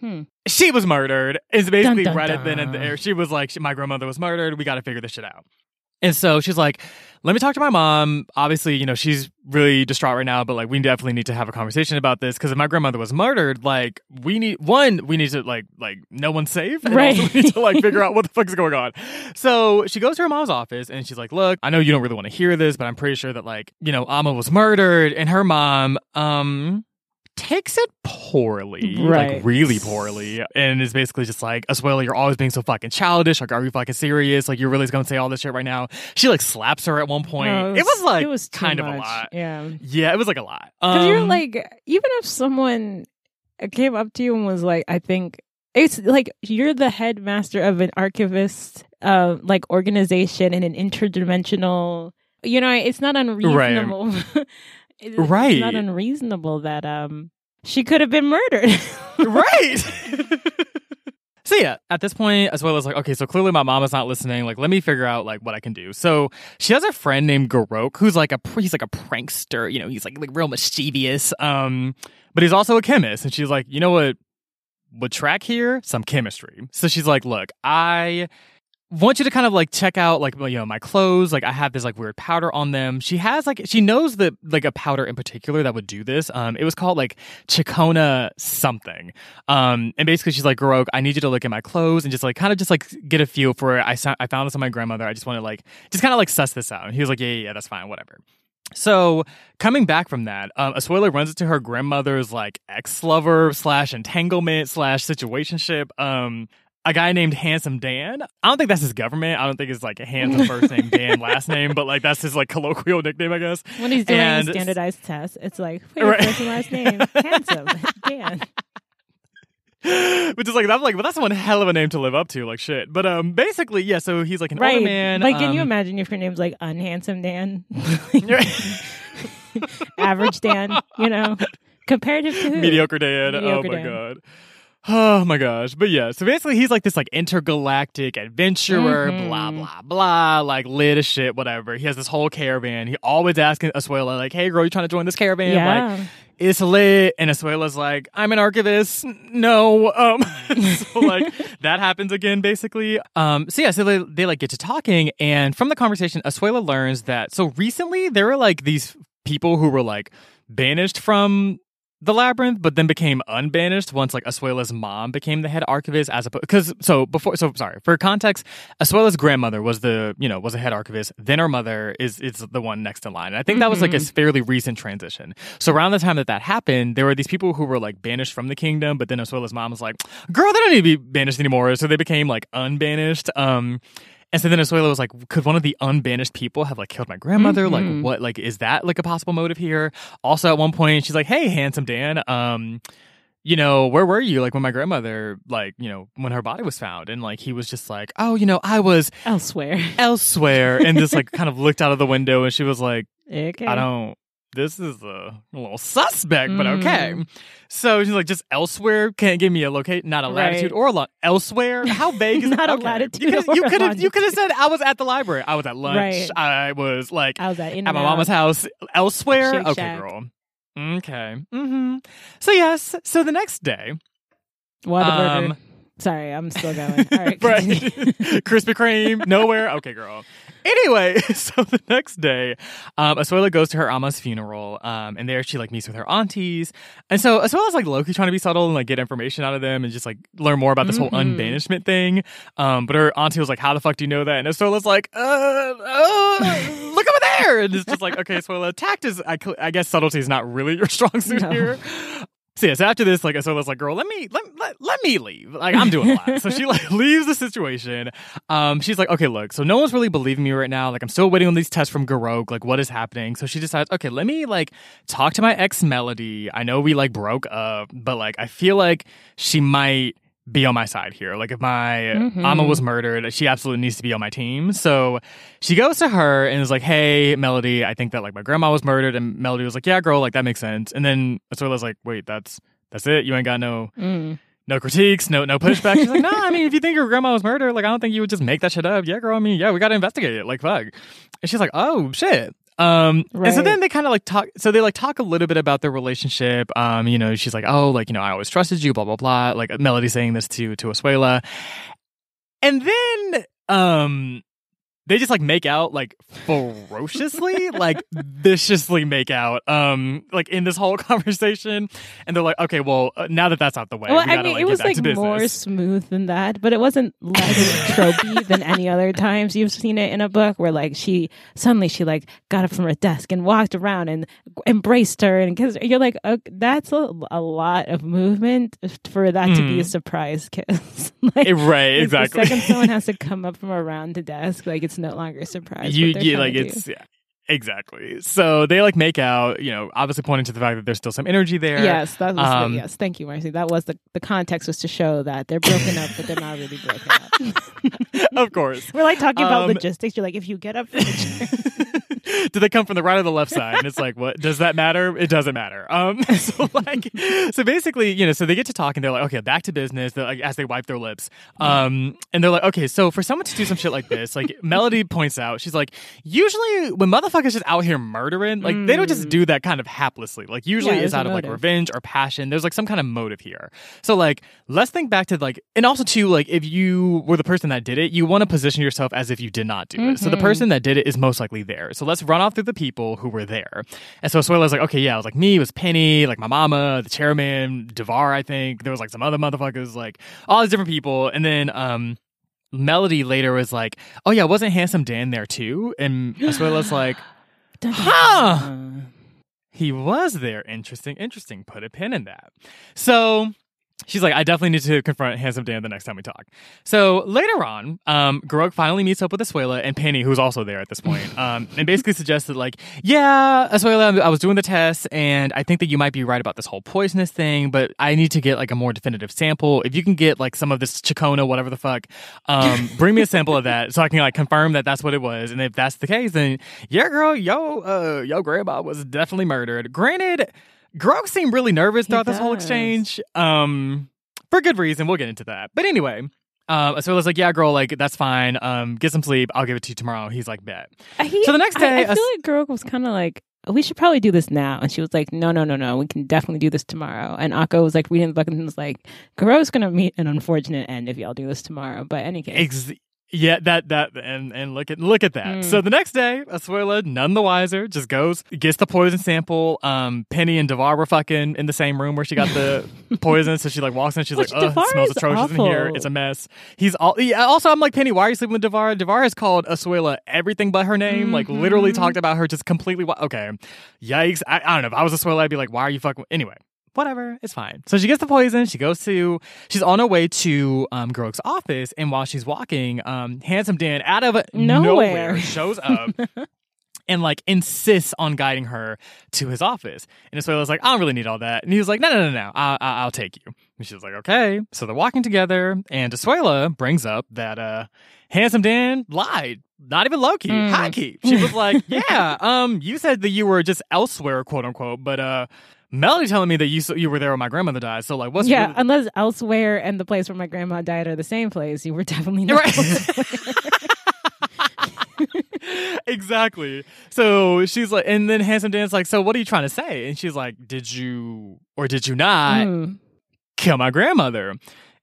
Hmm. she was murdered. Is basically Dun, dun, right at then and dun. there. She was like, my grandmother was murdered. We got to figure this shit out. And so she's like, let me talk to my mom. Obviously, you know, she's really distraught right now, but like, we definitely need to have a conversation about this because if my grandmother was murdered, like, we need one, we need to like, like, no one's safe, and Right. also we need to like figure out what the fuck is going on. So she goes to her mom's office and she's like, look, I know you don't really want to hear this, but I'm pretty sure that like, you know, Amma was murdered, and her mom, um. Takes it poorly, Right. like really poorly, and is basically just like, Asuela, you're always being so fucking childish. Like, are you fucking serious? Like, you're really gonna say all this shit right now? She like slaps her at one point. No, it, was, like it was kind of a lot. Yeah. Yeah, it was like a lot. Because you're Um, like, even if someone came up to you and was like, I think it's like you're the headmaster of an archivist, uh, like organization in an interdimensional. You know, it's not unreasonable. It's Right. not unreasonable that um she could have been murdered. right. so yeah, at this point, as well as like, okay, so clearly my mom is not listening. Like, let me figure out like what I can do. So she has a friend named Garok, who's like a he's like a prankster. You know, he's like like real mischievous. Um, but he's also a chemist, and she's like, you know what? Would track here some chemistry. So she's like, look, I want you to kind of like check out like you know my clothes like i have this like weird powder on them. She has like she knows that like a powder in particular that would do this. Um it was called like chicona something. Um and basically she's like Garok, i need you to look at my clothes and just like kind of just like get a feel for it. I, sa- I found this on my grandmother. I just want to like just kind of like suss this out. And he was like yeah yeah, yeah that's fine whatever. So coming back from that, um, Asuela runs into her grandmother's like ex-lover slash entanglement slash situationship. Um, a guy named Handsome Dan. I don't think that's his government. I don't think it's like a handsome first name, Dan last name, but like that's his like colloquial nickname, I guess. when he's doing And- a standardized test, it's like, wait, Right. first and last name, handsome, Dan. Which is like that's like, but that's one hell of a name to live up to, like shit. But um, basically, yeah. So he's like an older Right. man. like, can you um, imagine if your name's like unhandsome Dan? Average Dan, you know? Comparative to who? Mediocre Dan. Mediocre oh my Dan. god. Oh my gosh. But yeah, so basically he's like this like intergalactic adventurer, Mhm. blah blah blah, like lit as shit, whatever. He has this whole caravan. He always asking Asuela, like, hey girl, you trying to join this caravan? Like, it's lit. And Asuela's like, I'm an archivist. No. Um so like that happens again, basically. Um so yeah, so they, they like get to talking, and from the conversation, Asuela learns that so recently there were like these people who were like banished from the labyrinth, but then became unbanished once like Asuela's mom became the head archivist as opposed because so before so sorry for context, Asuela's grandmother was the you know was a head archivist. Then her mother is is the one next in line. And I think that was like a Mm-hmm. fairly recent transition. So around the time that that happened, there were these people who were like banished from the kingdom, but then Asuela's mom was like, "Girl, they don't need to be banished anymore." So they became like unbanished. Um. And so then Asuela was like, could one of the unbanished people have like killed my grandmother? Mhm. Like, what, like, is that like a possible motive here? Also, at one point, she's like, hey, handsome Dan, um, you know, where were you? Like, when my grandmother, like, you know, when her body was found. And like, he was just like, oh, you know, I was Elsewhere. elsewhere. and just like kind of looked out of the window and she was like, Okay. I don't. This is a little suspect, but Mm. okay. So she's like, just elsewhere. Can't give me a locate, not a Right. latitude or a lo- elsewhere. How vague is Not a okay. latitude You could've- or You a could have. You could have said I was at the library. I was at lunch. Right. I was like I was at at my mama's house. Elsewhere. Shake okay, Shack. girl. Okay. Mm-hmm. So yes. So the next day, Whataburger. um, Sorry, I'm still going. All right. right? Krispy Kreme, nowhere. Okay, girl. Anyway, so the next day, um, Asuela goes to her Amma's funeral, um, and there she like meets with her aunties, and so Asuela's like low-key trying to be subtle and like get information out of them and just like learn more about this whole Mhm. unbanishment thing. Um, but her auntie was like, "How the fuck do you know that?" And Asuela's like, "Uh, uh look over there," and it's just like, "Okay, Asuela, tact is, I, I guess, subtlety is not really your strong suit No. here." So yes, after this, like Asuela's like, girl, let me let, let, let me leave. Like I'm doing a lot. so she like leaves the situation. Um, she's like, okay, look, so no one's really believing me right now. Like I'm still waiting on these tests from Garok. Like what is happening? So she decides, okay, let me like talk to my ex Melody. I know we like broke up, but like I feel like she might be on my side here. Like if my Mhm. Amma was murdered, she absolutely needs to be on my team. So she goes to her and is like, "Hey, Melody, I think that like my grandma was murdered." And Melody was like, "Yeah, girl, like that makes sense." And then Asuela's like, "Wait, that's that's it? You ain't got no Mm. no critiques, no no pushback." She's like, "No, I mean, if you think your grandma was murdered, like I don't think you would just make that shit up." Yeah, girl. I mean, yeah, we got to investigate it. Like fuck. And she's like, "Oh shit." Um, and so then they kind of like talk. So they like talk a little bit about their relationship. Um, you know, she's like, "Oh, like you know, I always trusted you." Blah blah blah. Like Melody saying this to to Asuela, and then um, they just like make out like ferociously, like viciously make out. Um, like in this whole conversation, and they're like, "Okay, well, uh, now that that's out the way, Well, we I gotta mean, like it was like more smooth than that, but it wasn't less tropey than any other times you've seen it in a book where like she suddenly she like got up from her desk and walked around and embraced her, and because you're like, okay, that's a, a lot of movement for that to be a Mhm. surprise kiss. like, Eh, right, exactly. The second someone has to come up from around the desk, like it's no longer surprised. you, like it's yeah, exactly. So they like make out, you know, obviously pointing to the fact that there's still some energy there. Yes, that was Um, the, yes. Thank you, Marcy. That was the the context was to show that they're broken up, but they're not really broken up. of course. We're like talking about Um, logistics. You're like, if you get up from the chair. do they come from the right or the left side? And it's like, what does that matter? It doesn't matter. Um, so like, so basically, you know, so they get to talk and they're like, okay, back to business. They're like, as they wipe their lips, um, and they're like, okay, so for someone to do some shit like this, like Melody points out, she's like, usually when motherfuckers just out here murdering, like they don't just Mm. do that kind of haplessly. Like usually Yeah, it's out of like revenge or passion. There's like some kind of motive here. So like, let's think back to like, and also too, like if you were the person that did it, you want to position yourself as if you did not do it. So the Mhm. person that did it is most likely there. So let's run off through the people who were there. And so Suela's like, okay, yeah, it was like me, it was Penny, like my mama, the chairman, Devar, I think. There was like some other motherfuckers, like all these different people. And then um Melody later was like, oh yeah, wasn't Handsome Dan there too? And Suela's like, Huh. he was there. Interesting, interesting. Put a pin in that. So she's like, I definitely need to confront Handsome Dan the next time we talk. So later on, um, Garok finally meets up with Asuela and Penny, who's also there at this point, um, and basically suggested like, yeah, Asuela, I was doing the test, and I think that you might be right about this whole poisonous thing, but I need to get like a more definitive sample. If you can get like some of this Chicona, whatever the fuck, um, bring me a sample of that so I can like confirm that that's what it was. And if that's the case, then yeah, girl, yo, uh, yo, grandma was definitely murdered. Granted, Garok seemed really nervous He throughout this whole exchange. Um, for good reason. We'll get into that. But anyway, um, Asuela's like, yeah, girl, like that's fine. Um, get some sleep. I'll give it to you tomorrow. He's like, bet. Uh, he- So the next day, I, As- feel like Garok was kind of like, we should probably do this now. And she was like, no, no, no, no. We can definitely do this tomorrow. And Akko was like reading the book and was like, Garok's going to meet an unfortunate end if y'all do this tomorrow. But any case. Ex- Yeah, that that and and look at look at that. Mm. So the next day, Asuela, none the wiser, just goes gets the poison sample. Um, Penny and Devar were fucking in the same room where she got the poison. So she like walks in, she's Which like, "Oh, smells atrocious in here. It's a mess." He's all. Yeah, also, I'm like, Penny, why are you sleeping with Devar? Devar has called Asuela everything but her name. Like literally Mhm. talked about her just completely. Wa- okay, yikes. I, I don't know. If I was Asuela, I'd be like, "Why are you fucking?" Anyway. Whatever, it's fine. So she gets the poison. She goes to, she's on her way to um, Garok's office, and while she's walking, um, handsome Dan out of Nowhere. nowhere shows up and like insists on guiding her to his office. And Asuela's like, I don't really need all that. And he was like, No, no, no, no, I'll, I'll I'll take you. And she's like, Okay. So they're walking together, and Asuela brings up that uh, handsome Dan lied. Not even low key, Mm. high key. She was like, "Yeah, um, you said that you were just elsewhere, quote unquote, but uh, Melody telling me that you you were there when my grandmother died. So like, what's yeah, really- unless elsewhere and the place where my grandma died are the same place, you were definitely not. Right. exactly. So she's like, and then handsome Dan's like, so what are you trying to say? And she's like, did you or did you not Mm. kill my grandmother?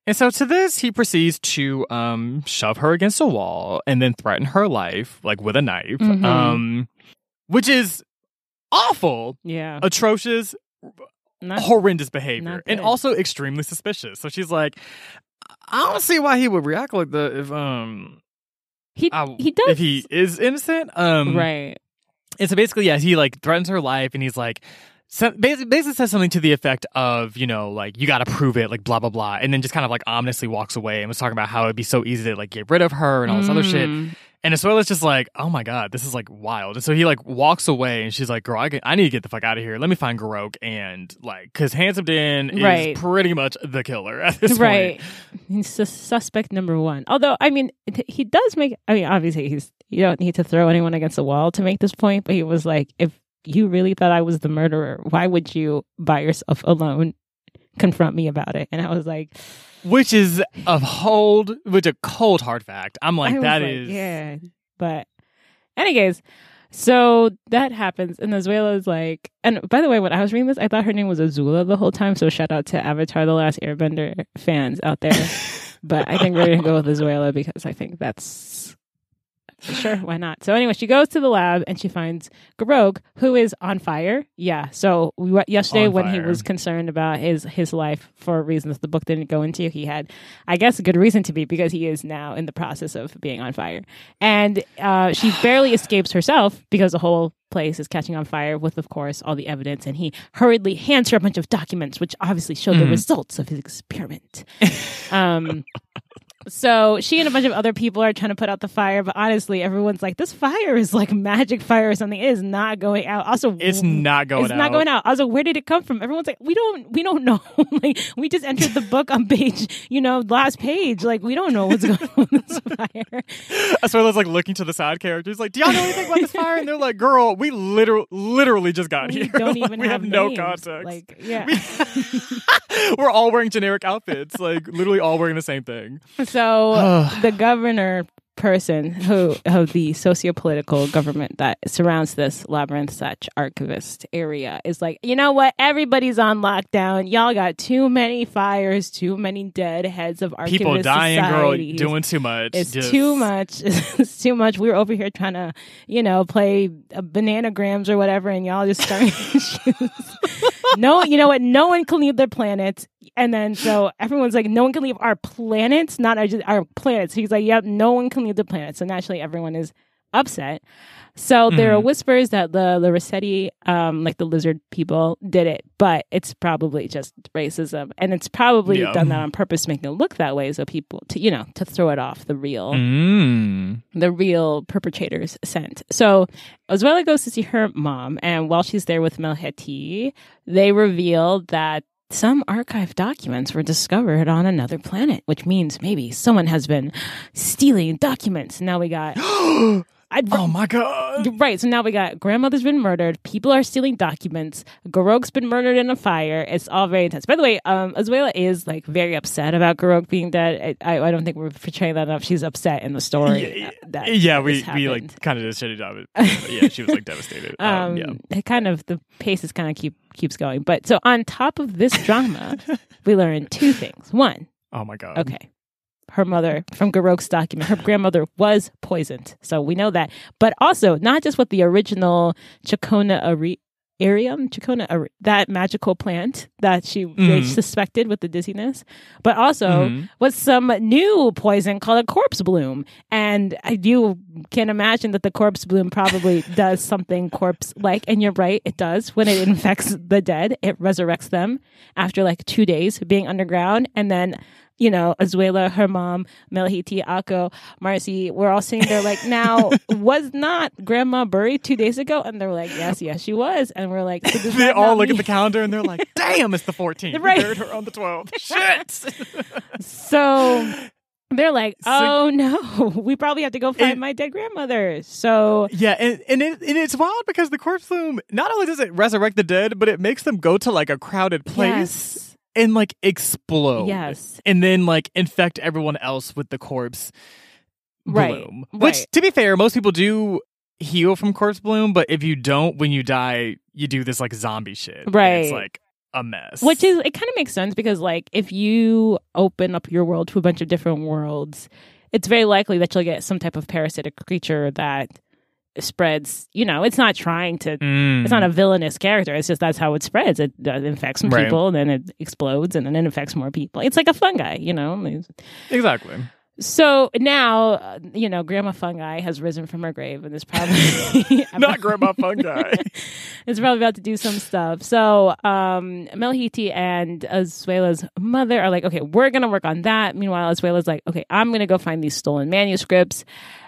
And so to this, he proceeds to um, shove her against a wall and then threaten her life, like with a knife, Mhm. um, which is awful, Yeah. atrocious, Not- horrendous behavior, and also extremely suspicious. So she's like, I don't see why he would react like that if um he I- he does if he is innocent. Um, right. And so basically, yeah, he like threatens her life, and he's like, so basically, basically says something to the effect of, you know, like you got to prove it, like blah blah blah, and then just kind of like ominously walks away and was talking about how it'd be so easy to like get rid of her and all this other shit. And Asuela's just like, oh my god, this is like wild. And so he like walks away, and she's like, girl, I, can, I need to get the fuck out of here. Let me find Garok and like, because Handsome Dan is Right. pretty much the killer at this right. point. He's suspect number one. Although, I mean, he does make. I mean, obviously, he's you don't need to throw anyone against the wall to make this point. But he was like, if you really thought I was the murderer, why would you by yourself alone confront me about it? And I was like, Which is a hold, which a cold hard fact. I'm like, I that like, is yeah. But, anyways, so that happens, and Asuela is like, and by the way, when I was reading this, I thought her name was Azula the whole time. So shout out to Avatar: The Last Airbender fans out there. but I think we're gonna go with Asuela because I think that's sure why not. So anyway, she goes to the lab and she finds Garok, who is on fire. Yeah. So we went yesterday when he was concerned about his his life for reasons the book didn't go into. He had, I guess, a good reason to be because he is now in the process of being on fire, and uh, she barely escapes herself because the whole place is catching on fire with, of course, all the evidence. And he hurriedly hands her a bunch of documents, which obviously show the Mhm. results of his experiment. um. So she and a bunch of other people are trying to put out the fire, but honestly, everyone's like, "This fire is like magic fire or something. It is not going out." Also, it's not going it's out. not going out. Also, where did it come from? Everyone's like, "We don't, we don't know. like, we just entered the book on page, you know, last page. Like, we don't know what's going on with this fire." Asuela's like looking to the side characters, like, "Do y'all know anything about this fire?" And they're like, "Girl, we literally, literally just got We here. don't Like, even we have have no context. Like, yeah. We're all wearing generic outfits, like literally all wearing the same thing." So the governor person who of the socio-political government that surrounds this labyrinth such archivist area is like you know what? Everybody's on lockdown. Y'all got too many fires too many dead heads of archivist People dying, societies. girl, doing too much. it's Just- too much. It's too much. We're over here trying to you know play uh, bananagrams or whatever and y'all just starting issues no you know what? No one can leave their planets and then so everyone's like no one can leave our planets not our, our planets he's like yep no one can leave the planet so naturally everyone is upset so there are Mhm. whispers that the the Rossetti, um, like the lizard people, did it, but it's probably just racism, and it's probably Yeah. done that on purpose, making it look that way, so people to you know to throw it off the real Mm. the real perpetrators scent. So Asuela goes to see her mom, and while she's there with Melheti, they reveal that some archived documents were discovered on another planet, which means maybe someone has been stealing documents. Now we got. I'd, Oh my god! Right. So now we got grandmother's been murdered. People are stealing documents. Garok's been murdered in a fire. It's all very intense. By the way, um, Asuela is like very upset about Garok being dead. I, I, I don't think we're portraying that enough. She's upset in the story. Yeah, that Yeah, we we like kind of did a shitty job. Yeah, she was like devastated. Um, Um, yeah. it kind of the pace is kind of keep keeps going. But so on top of this drama, we learn two things. One, Oh my god. okay, her mother from Garok's document. Her grandmother was poisoned. So we know that. But also, not just with the original Chacona Ari- Arium, Chacona, Ari- that magical plant that she Mhm. suspected with the dizziness, but also Mhm. with some new poison called a corpse bloom. And you can imagine that the corpse bloom probably does something corpse like. And you're right, it does. When it infects the dead, it resurrects them after like two days being underground. And then, you know, Asuela, her mom, Melhiti, Akko, Marcy, we're all sitting there like, now, was not grandma buried two days ago? And they're like, yes, yes, she was. And we're like, so They all look at the calendar and they're like, "Damn, it's the 14th. Right. We buried her on the 12th. Shit." So they're like, So- oh no, we probably have to go find my dead grandmother. So Yeah, and and, it, and it's wild because the corpse bloom not only does it resurrect the dead, but it makes them go to like a crowded place yes, and like explode. yes, and then like infect everyone else with the corpse Right, bloom. Which, right. to be fair, most people do heal from corpse bloom, but if you don't, when you die, you do this like zombie shit. Right. it's like a mess. which is it kind of makes sense because like if you open up your world to a bunch of different worlds, it's very likely that you'll get some type of parasitic creature that spreads. You know, it's not trying to. Mm. It's not a villainous character. It's just that's how it spreads. It uh, infects some Right. people, and then it explodes, and then it infects more people. It's like a fungi, you know. exactly. So now, uh, you know, Grandma Fungi has risen from her grave and is probably Not grandma fungi. is probably about to do some stuff. So um, Melhiti and Asuela's mother are like, okay, we're gonna work on that. Meanwhile, Asuela's like, okay, I'm gonna go find these stolen manuscripts.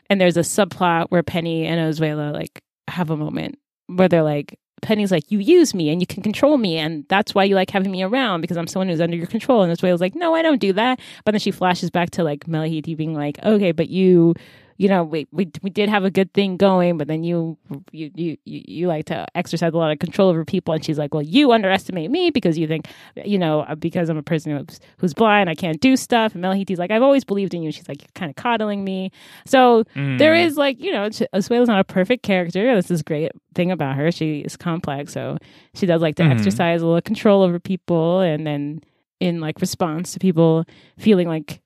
And there's a subplot where Penny and Asuela like have a moment where they're like, Penny's like, you use me and you can control me, and that's why you like having me around because I'm someone who's under your control. And Asuela's like, no, I don't do that. But then she flashes back to like Melhiti being like, okay, but you you know, we, we we did have a good thing going, but then you you you you, like to exercise a lot of control over people. And she's like, well, you underestimate me because you think, you know, uh, because I'm a person who's, who's blind, I can't do stuff. And Melhiti's like, I've always believed in you. She's like, kind of coddling me. So there Mm. is like, you know, Asuela's not a perfect character. This is great thing about her. She is complex, so she does like to Mhm. exercise a little control over people, and then in like response to people feeling like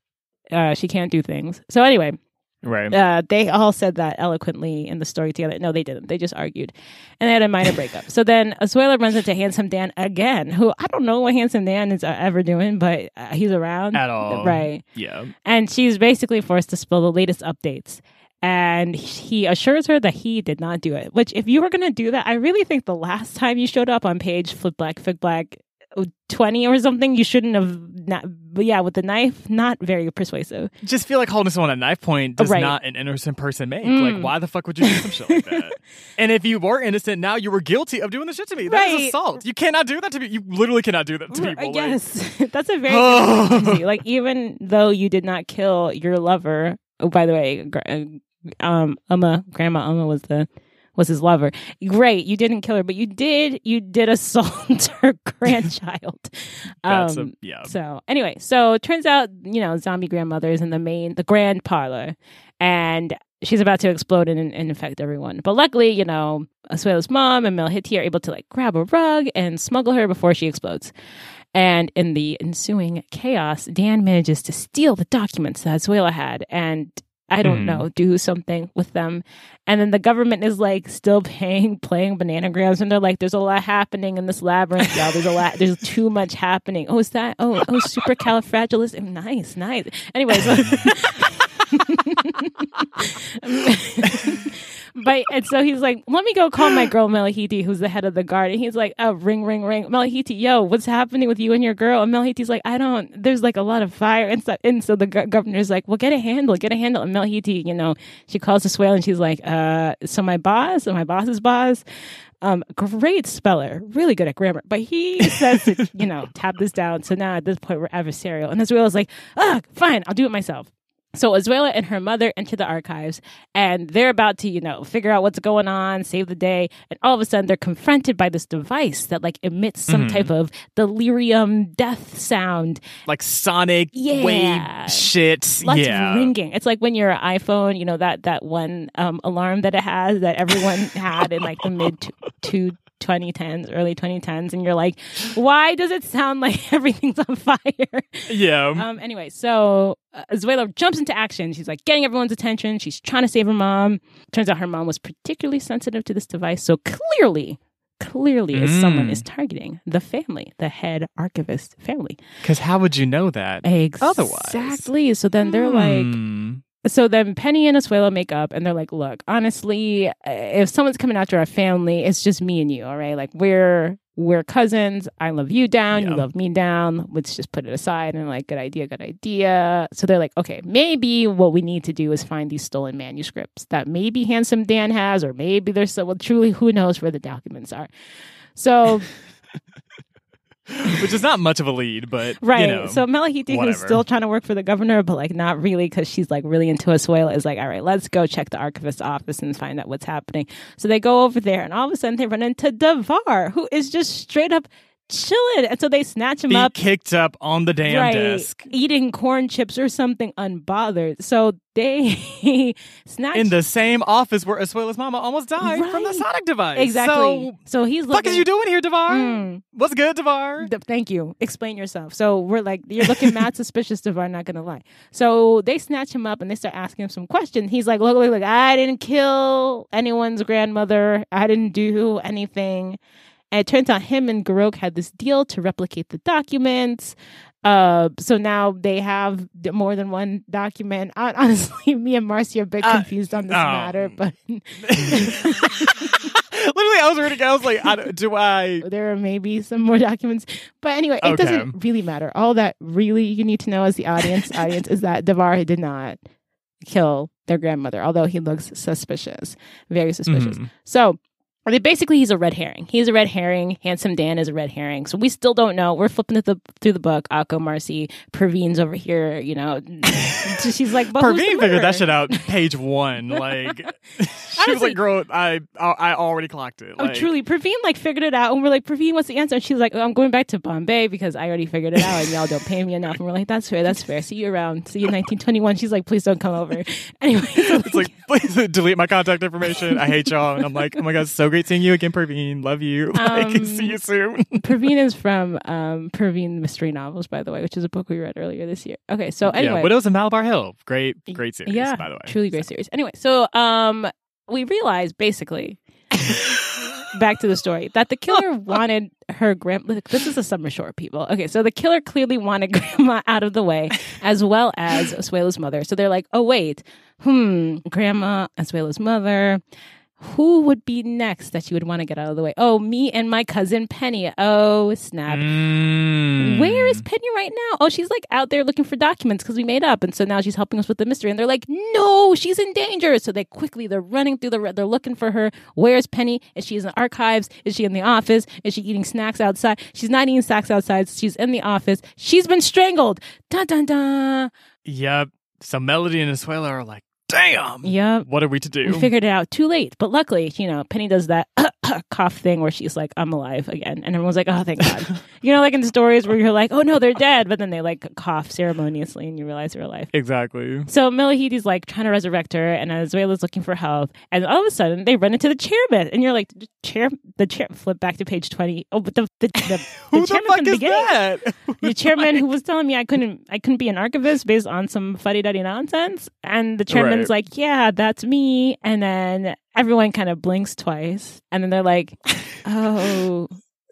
uh, she can't do things. So anyway, right. uh, they all said that eloquently in the story together. No, they didn't. They just argued, and they had a minor breakup. So then Asuela runs into Handsome Dan again, who I don't know what Handsome Dan is uh, ever doing, but uh, he's around At all. right? Yeah. And she's basically forced to spill the latest updates. And he assures her that he did not do it. Which, if you were going to do that, I really think the last time you showed up on page Flip Black, Fig Black uh, 20 or something, you shouldn't have. Not, but yeah, with the knife, not very persuasive. Just feel like holding someone at knife point does Right. not an innocent person make. Mm. Like, why the fuck would you do some shit like that? And if you were innocent, now you were guilty of doing the shit to me. That is Right. assault. You cannot do that to me. You literally cannot do that to people. Like, yes, that's a very good point to see. Like, even though you did not kill your lover, oh, by the way, uh, um, Amma, Grandma Amma was the was his lover. Great, you didn't kill her, but you did you did assault her grandchild. Um, a, yeah. so anyway, so it turns out you know zombie grandmother is in the main the grand parlor, and she's about to explode and, and infect everyone. But luckily, you know, Asuela's mom and Mel Melhiti are able to like grab a rug and smuggle her before she explodes. And in the ensuing chaos, Dan manages to steal the documents that Asuela had and I don't Mhm. know, do something with them. And then the government is like still paying, playing bananagrams, and they're like, "There's a lot happening in this labyrinth, y'all. There's a lot. There's too much happening. Oh, is that? Oh, oh, super supercalifragilistic. Nice, nice. Anyways, but and so he's like, "Let me go call my girl Melahiti, who's the head of the guard." And he's like, "Oh, ring, ring, ring, Melahiti, yo, what's happening with you and your girl?" And Melahiti's like, "I don't. There's like a lot of fire and stuff." And so the go- governor's like, "Well, get a handle, get a handle." And Melahiti, you know, she calls the swale and she's like, "Uh, so my boss, and my boss's boss." Um, great speller, really good at grammar. But he says, to, you know, tap this down. So now at this point, we're adversarial. And Asuela's like, ah, fine, I'll do it myself. So Asuela and her mother enter the archives and they're about to, you know, figure out what's going on, save the day. And all of a sudden they're confronted by this device that like emits some Mhm. type of delirium death sound. like sonic Yeah. wave shit. Lots yeah. of ringing. It's like when your iPhone, you know, that that one um, alarm that it has that everyone had in like the mid two 2010s, early 2010s, and you're like, why does it sound like everything's on fire? Yeah. Um, anyway, so uh, Asuela jumps into action. She's like getting everyone's attention. She's trying to save her mom. Turns out her mom was particularly sensitive to this device. So clearly, clearly, is someone Mm. is targeting the family, the head archivist family. Because how would you know that? Otherwise. Exactly. So then they're like, Hmm. So then Penny and Asuela make up and they're like, look, honestly, uh, if someone's coming after our family, it's just me and you, all right? Like we're we're cousins. I love you down, you love me down. Let's just put it aside and like good idea, good idea. So they're like, okay, maybe what we need to do is find these stolen manuscripts that maybe Handsome Dan has, or maybe there's so well truly who knows where the documents are. So Which is not much of a lead, but Right. You know, so Malahiti, who's still trying to work for the governor, but like not really because she's like really into Asuela, is like, all right, let's go check the archivist's office and find out what's happening. So they go over there, and all of a sudden they run into Davar, who is just straight up chilling. And so they snatch him be up. kicked up on the damn right, desk eating corn chips or something unbothered. So they snatch in the same office where Asuela's mama almost died from the sonic device. exactly. So, So, he's fuck looking. is you doing here, Devar? Mm. What's good, Devar? Th- Thank you. Explain yourself. So we're like, you're looking mad suspicious, Devar, not gonna lie. So they snatch him up and they start asking him some questions. He's like, look, look, look, I didn't kill anyone's grandmother. I didn't do anything. And it turns out him and Garok had this deal to replicate the documents. Uh, so now they have more than one document. Hon- Honestly, me and Marcy are a bit Uh, confused on this oh. matter, but Literally, I was reading. I was like, I, do I? there are maybe some more documents. But anyway, it Okay. doesn't really matter. All that really you need to know as the audience audience is that Davar did not kill their grandmother, although he looks suspicious, very suspicious. Mhm. So I mean, basically, he's a red herring. He's a red herring. Handsome Dan is a red herring. So we still don't know. We're flipping through the through the book. Akko, Marcy, Perveen's over here. You know, she's like, but Perveen figured that shit out page one. Like, she was like, "Girl, I I I already clocked it." Oh, Like, truly. Perveen like figured it out, and we're like, Perveen, what's the answer? And she's like, oh, I'm going back to Bombay because I already figured it out, and y'all don't pay me enough. And we're like, that's fair, that's fair. See you around. See you in 1921. She's like, please don't come over. Anyway, so, It's like, please delete my contact information. I hate y'all. And I'm like, oh my god, so great seeing you again, Perveen. Love you. Like, Um, see you soon. Perveen is from um, Perveen Mistry Novels, by the way, which is a book we read earlier this year. Okay, so anyway, yeah, Widows of Malabar Hill. Great, great series, yeah, by the way. truly great series. Anyway, so um, we realized basically. Back to the story that the killer wanted her grandma. This is a summer short, people. Okay, so the killer clearly wanted grandma out of the way, as well as Asuela's mother. So they're like, oh wait, hmm, grandma, Asuela's mother. Who would be next that you would want to get out of the way? Oh, me and my cousin Penny. Oh, snap. Mm. Where is Penny right now? Oh, she's like out there looking for documents because we made up, and so now she's helping us with the mystery. And they're like, "No, she's in danger!" So they quickly they're running through the they're looking for her. Where's Penny? Is she in the archives? Is she in the office? Is she eating snacks outside? She's not eating snacks outside. She's in the office. She's been strangled. Dun dun dun. Yep. So Melody and Asuela are like, damn. Yep. What are we to do? We figured it out too late, but luckily, you know, Penny does that cough thing where she's like, "I'm alive again," and everyone's like, "Oh, thank God." you know, like in the stories where you're like, "Oh no, they're dead," but then they like cough ceremoniously, and you realize they're alive. exactly. So Melahiti's like trying to resurrect her, and Asuela's looking for help, and all of a sudden they run into the chairman, and you're like, "The "Chair, the chair." Flip back to page twenty. Oh, but the the, the, the Who the chairman fuck from the is beginning that? the chairman who was telling me I couldn't I couldn't be an archivist based on some fuddy duddy nonsense. And the chairman's Right. like, Yeah, that's me. And then everyone kind of blinks twice. And then they're like, Oh,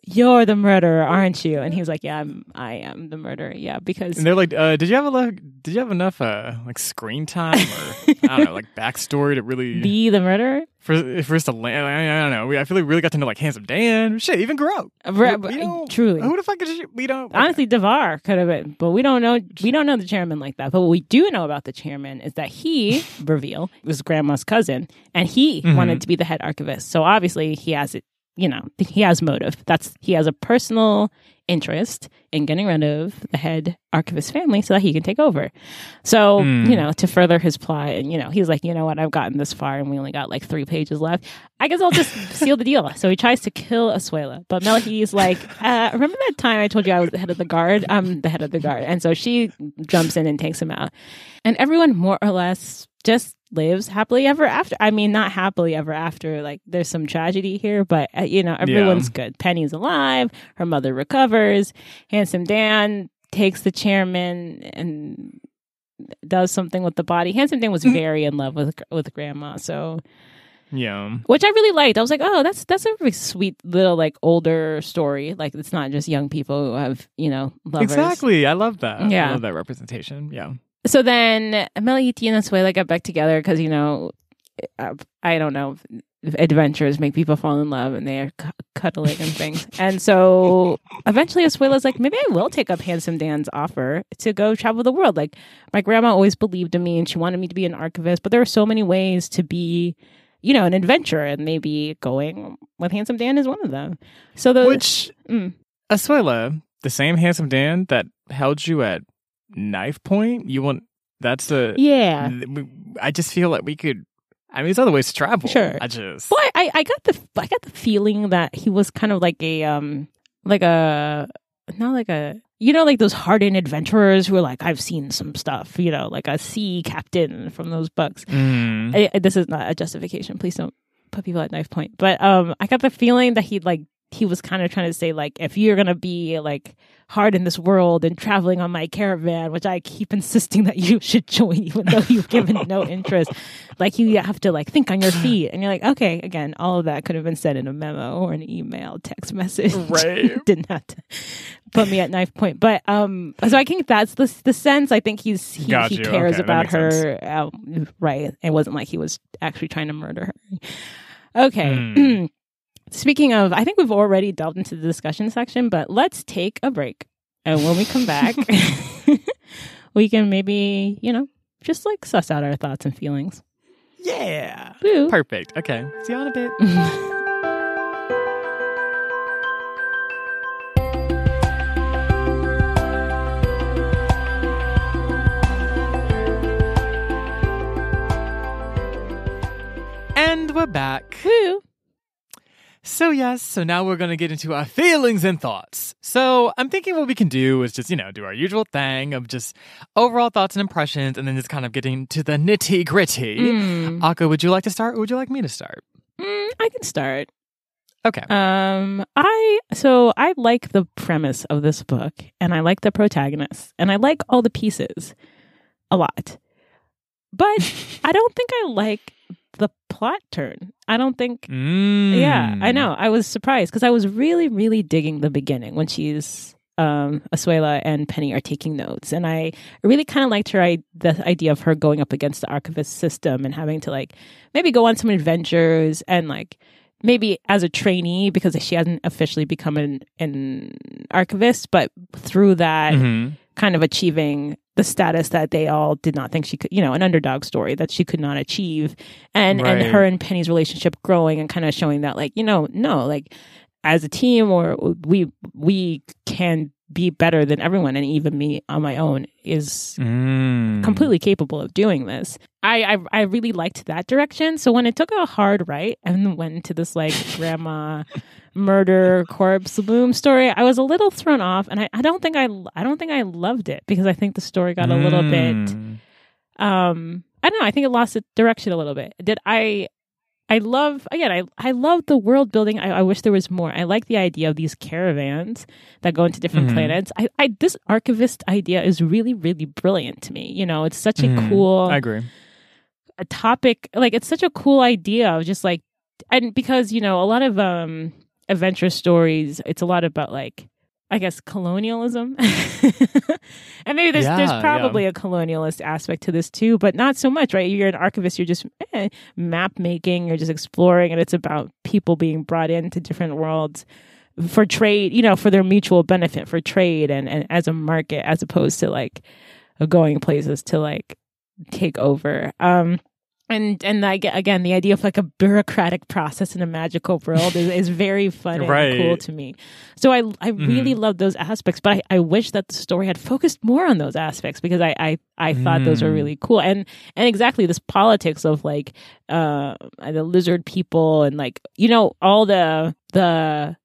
you're the murderer, aren't you? And he was like, Yeah, I'm I am the murderer. Yeah, because And they're like, uh, did you have a look? Did you have enough uh, like screen time or I don't know, like backstory to really be the murderer? for for us to land? I, I don't know. We, I feel like we really got to know like handsome Dan. Shit, even Grow. Re- we don't- truly. Who the fuck is she? We don't. Honestly, Devar could have been, but we don't know. We don't know the chairman like that. But what we do know about the chairman is that he, reveal, was grandma's cousin, and he Mhm. wanted to be the head archivist. So obviously, he has it. You know, he has motive. That's he has a personal interest in getting rid of the head archivist family so that he can take over. So Hmm. you know, to further his plot, and you know, he's like, you know what, I've gotten this far, and we only got like three pages left. I guess I'll just seal the deal. So he tries to kill Asuela, but Melhy's like, uh, remember that time I told you I was the head of the guard? I'm the head of the guard, and so she jumps in and takes him out, and everyone more or less just lives happily ever after. I mean, not happily ever after. Like, there's some tragedy here, but uh, you know, everyone's good. Penny's alive. Her mother recovers. Handsome Dan takes the chairman and does something with the body. Handsome Dan was very in love with with Grandma, so Yeah. which I really liked. I was like, oh, that's that's a really sweet little like older story. Like, it's not just young people who have you know lovers. Exactly. I love that. Yeah. I love that representation. Yeah. So then Melihiti and Asuela get back together because, you know, uh, I don't know, adventures make people fall in love and they're cu- cuddling and things. And so eventually Asuela's like, maybe I will take up Handsome Dan's offer to go travel the world. Like, my grandma always believed in me and she wanted me to be an archivist, but there are so many ways to be. You know, an adventure, and maybe going with Handsome Dan is one of them. So the Which, Mm. Asuela, the same handsome Dan that held you at knife point, you want, that's a, yeah, I just feel like we could, I mean, there's other ways to travel. Sure. I just, Well, I, I- I got the I got the feeling that he was kind of like a um like a not like a you know like those hardened adventurers who are like I've seen some stuff you know like a sea captain from those books. Mm. I- this is not a justification. Please don't put people at knife point. But um, I got the feeling that he'd like he was kind of trying to say like if you're gonna be like hard in this world and traveling on my caravan, which I keep insisting that you should join, even though you've given no interest, like you have to like think on your feet, and you're like, okay, again, all of that could have been said in a memo or an email, text message, Right. Didn't have to put me at knife point, but um, so I think that's the the sense. I think he's he, he cares Okay, about her, um, right? It wasn't like he was actually trying to murder her. Okay. Hmm. Speaking of, I think we've already delved into the discussion section, but let's take a break. And when we come back, we can maybe, you know, just like suss out our thoughts and feelings. Yeah. Woo. Perfect. Okay. See you in a bit. And we're back. Woo. So, yes, so now we're going to get into our feelings and thoughts. So, I'm thinking what we can do is just, you know, do our usual thing of just overall thoughts and impressions and then just kind of getting to the nitty gritty. Mm. Akko, would you like to start or would you like me to start? Mm, I can start. Okay. Um, I so I like the premise of this book, and I like the protagonist, and I like all the pieces a lot. But I don't think I like the plot turn. I don't think. Mm. Yeah, I know. I was surprised because I was really, really digging the beginning when she's um Asuela and Penny are taking notes, and I really kind of liked her I, the idea of her going up against the archivist system and having to like maybe go on some adventures and like maybe as a trainee because she hasn't officially become an, an archivist, but through that Mhm. kind of achieving the status that they all did not think she could, you know, an underdog story that she could not achieve. And Right. and her and Penny's relationship growing and kind of showing that like, you know, no, like as a team or we we can be better than everyone and even me on my own is Mm. completely capable of doing this. I, I I really liked that direction. So when it took a hard right and went into this like grandma murder corpse bloom story, I was a little thrown off, and I, I don't think I I don't think I loved it because I think the story got a little bit Mm. um I don't know. I think it lost its direction a little bit. Did I? I love again. I I love the world building. I, I wish there was more. I like the idea of these caravans that go into different Mhm. planets. I, I this archivist idea is really really brilliant to me. You know, it's such a Mhm. cool I agree. a topic. Like it's such a cool idea of just like and because you know a lot of um adventure stories. It's a lot about like I guess colonialism, and maybe there's there's Yeah, probably a colonialist aspect to this too, but not so much, right? You're an archivist, you're just eh, map making, you're just exploring, and it's about people being brought into different worlds for trade, you know, for their mutual benefit, for trade and, and as a market, as opposed to like going places to like take over. Um, and and I get again the idea of like a bureaucratic process in a magical world is, is very fun and cool to me. So I I really love those aspects, but I, I wish that the story had focused more on those aspects because I I, I thought those were Mm. really cool and and exactly this politics of like uh the lizard people and like you know all the the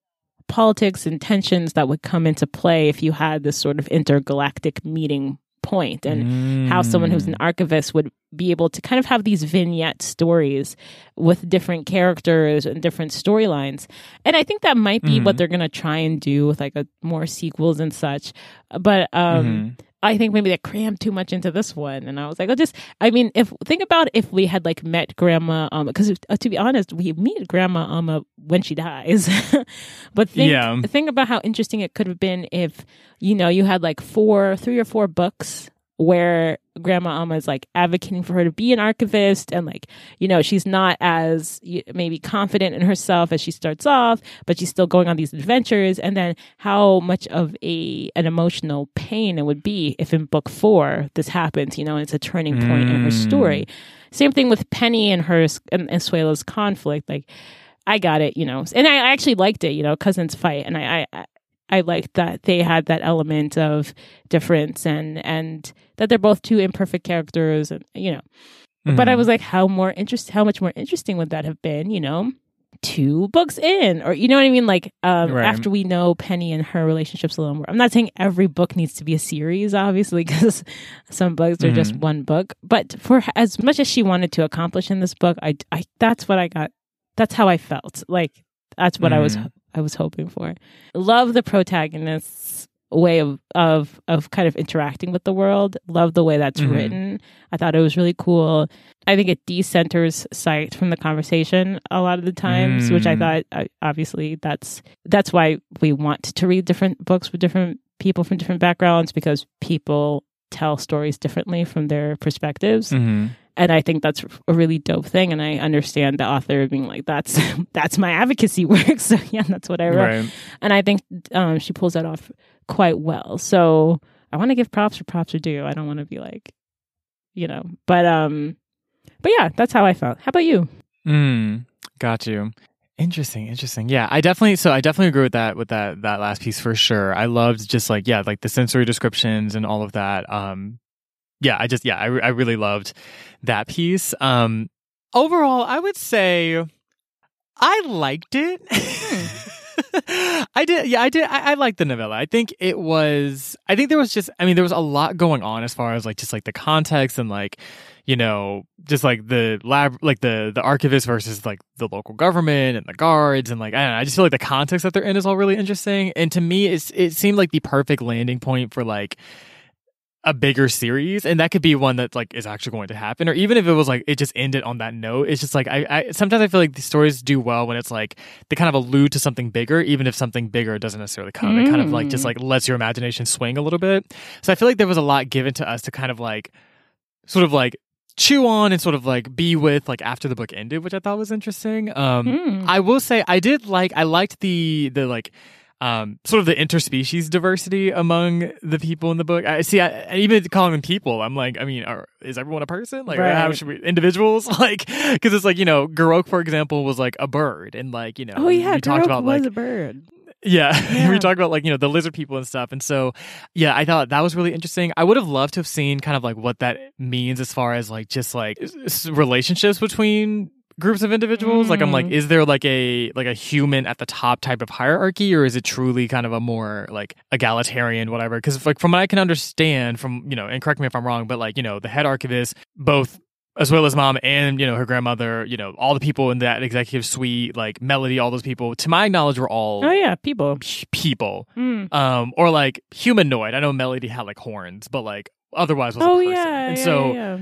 politics and tensions that would come into play if you had this sort of intergalactic meeting point and how someone who's an Mm. archivist would be able to kind of have these vignette stories with different characters and different storylines. And I think that might be mm-hmm. what they're going to try and do with like a more sequels and such. But um mm-hmm. I think maybe they crammed too much into this one, and I was like, "I'll just." I mean, if think about if we had like met Grandma Alma, because uh, to be honest, we meet Grandma Alma when she dies. but think yeah. think about how interesting it could have been if you know you had like four, three or four books where grandma alma is like advocating for her to be an archivist and like you know she's not as maybe confident in herself as she starts off but she's still going on these adventures and then how much of a an emotional pain it would be if in book four this happens you know and it's a turning point mm. in her story mm. same thing with penny and her and, and Suela's conflict like I got it, you know, and I actually liked it, you know, cousins fight, and I, I I liked that they had that element of difference and and that they're both two imperfect characters and you know. Mm-hmm. But I mm-hmm. was like, how more interest how much more interesting would that have been, you know? Two books in, or you know what I mean? Like um, right. after we know Penny and her relationships a little more. I'm not saying every book needs to be a series, obviously, because some books are mm-hmm. just one book. But for as much as she wanted to accomplish in this book, I, I that's what I got. That's how I felt. Like that's what mm-hmm. I was mm-hmm. I was hoping for. Love the protagonist's way of of of kind of interacting with the world. Love the way that's mm-hmm. written. I thought it was really cool. I think it decenters sight from the conversation a lot of the times, mm. which I mm. thought obviously that's that's why we want to read different books with different people from different backgrounds because people tell stories differently from their perspectives. Mm-hmm and I think that's a really dope thing. And I understand the author being like, "That's that's my advocacy work." So yeah, that's what I wrote. Right. And I think um, she pulls that off quite well. So I want to give props for props are due. I don't want to be like, you know, but um, but yeah, that's how I felt. How about you? Mm, got you. Interesting, interesting. Yeah, I definitely so I definitely agree with that with that that last piece for sure. I loved just like yeah, like the sensory descriptions and all of that. Um yeah, I just yeah, I I really loved that piece. Um overall, I would say I liked it. Hmm. I did, yeah, I did. I, I liked the novella. I think it was. I think there was just. I mean, there was a lot going on as far as like just like the context and like, you know, just like the lab, like the the archivist versus like the local government and the guards and like I don't know. I just feel like the context that they're in is all really interesting. And to me, it's it seemed like the perfect landing point for like a bigger series and that could be one that like is actually going to happen or even if it was like it just ended on that note it's just like I, I sometimes i feel like the stories do well when it's like they kind of allude to something bigger even if something bigger doesn't necessarily come mm. it kind of like just like lets your imagination swing a little bit so i feel like there was a lot given to us to kind of like sort of like chew on and sort of like be with like after the book ended which i thought was interesting um mm. i will say i did like i liked the the like um, sort of the interspecies diversity among the people in the book. I see. I, even calling them people, I'm like, I mean, are, is everyone a person? Like, right. how should we individuals? Like, because it's like you know, Garok, for example, was like a bird, and like you know, oh yeah, we talked about was like a bird. Yeah. yeah. we talked about like, you know, the lizard people and stuff. And so, yeah, I thought that was really interesting. I would have loved to have seen kind of like what that means as far as like just like relationships between groups of individuals? Mm. Like I'm like, mm. is there like a like a human at the top type of hierarchy, or is it truly kind of a more like egalitarian, whatever? Because like from what I can understand, from you know, and correct me if I'm wrong, but like you know, the head archivist, both as well as mom and you know her grandmother, you know, all the people in that executive suite, like Melody, all those people, to my knowledge, were all oh yeah, people, people, mm. um, or like humanoid. I know Melody had like horns, but like otherwise was oh, a person, yeah, and yeah, so. Yeah.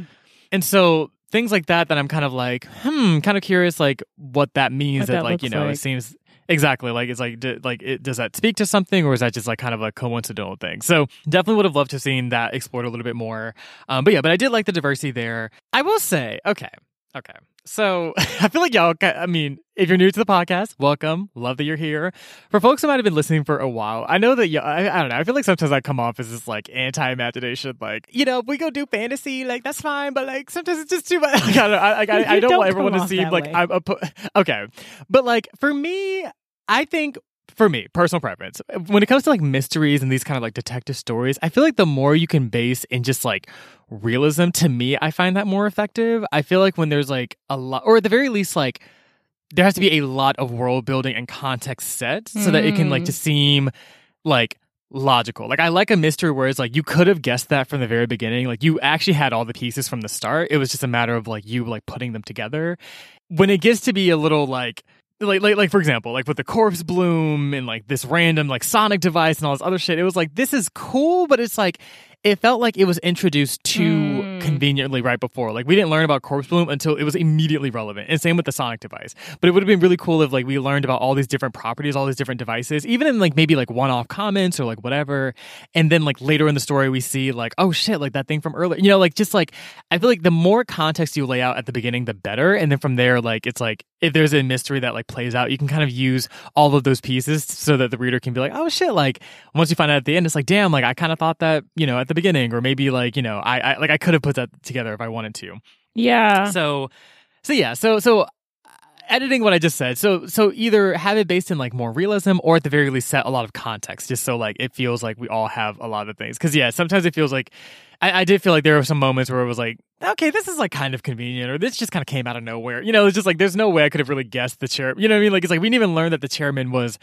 And so things like that that I'm kind of like, hmm, kind of curious, like what that means. What that, that like you know, like. it seems exactly like it's like d- like it, does that speak to something or is that just like kind of a coincidental thing? So definitely would have loved to have seen that explored a little bit more. Um, but yeah, but I did like the diversity there. I will say, okay, okay. So I feel like y'all, I mean, if you're new to the podcast, welcome. Love that you're here. For folks who might have been listening for a while, I know that y'all, I, I don't know. I feel like sometimes I come off as this like anti-imagination, like, you know, if we go do fantasy, like that's fine, but like sometimes it's just too much. I don't, I, I, I don't, don't want everyone to seem like way. I'm a, okay. But like for me, I think for me, personal preference, when it comes to like mysteries and these kind of like detective stories, I feel like the more you can base in just like realism, to me, I find that more effective. I feel like when there's like a lot, or at the very least, like there has to be a lot of world building and context set so mm. that it can like mm. just seem like logical. Like I like a mystery where it's like you could have guessed that from the very beginning. Like you actually had all the pieces from the start. It was just a matter of like you like putting them together. When it gets to be a little like like like like for example, like with the corpse bloom and like this random like sonic device and all this other shit, it was like this is cool, but it's like it felt like it was introduced too Mm. conveniently right before. Like we didn't learn about corpse bloom until it was immediately relevant. And same with the sonic device. But it would have been really cool if like we learned about all these different properties, all these different devices, even in like maybe like one-off comments or like whatever. And then like later in the story we see like, oh shit, like that thing from earlier. You know, like just like I feel like the more context you lay out at the beginning, the better. And then from there, like it's like if there's a mystery that like plays out, you can kind of use all of those pieces so that the reader can be like, oh shit, like once you find out at the end, it's like, damn, like I kind of thought that, you know, at the beginning, or maybe like, you know, I, I like I could have put that together if I wanted to. Yeah. So, so yeah, so so uh, editing what I just said. So so either have it based in like more realism, or at the very least set a lot of context, just so like it feels like we all have a lot of things. Because yeah, sometimes it feels like I, I did feel like there were some moments where it was like, okay, this is like kind of convenient, or this just kind of came out of nowhere. You know, it's just like there's no way I could have really guessed the chair. You know what I mean? Like it's like we didn't even learn that the chairman was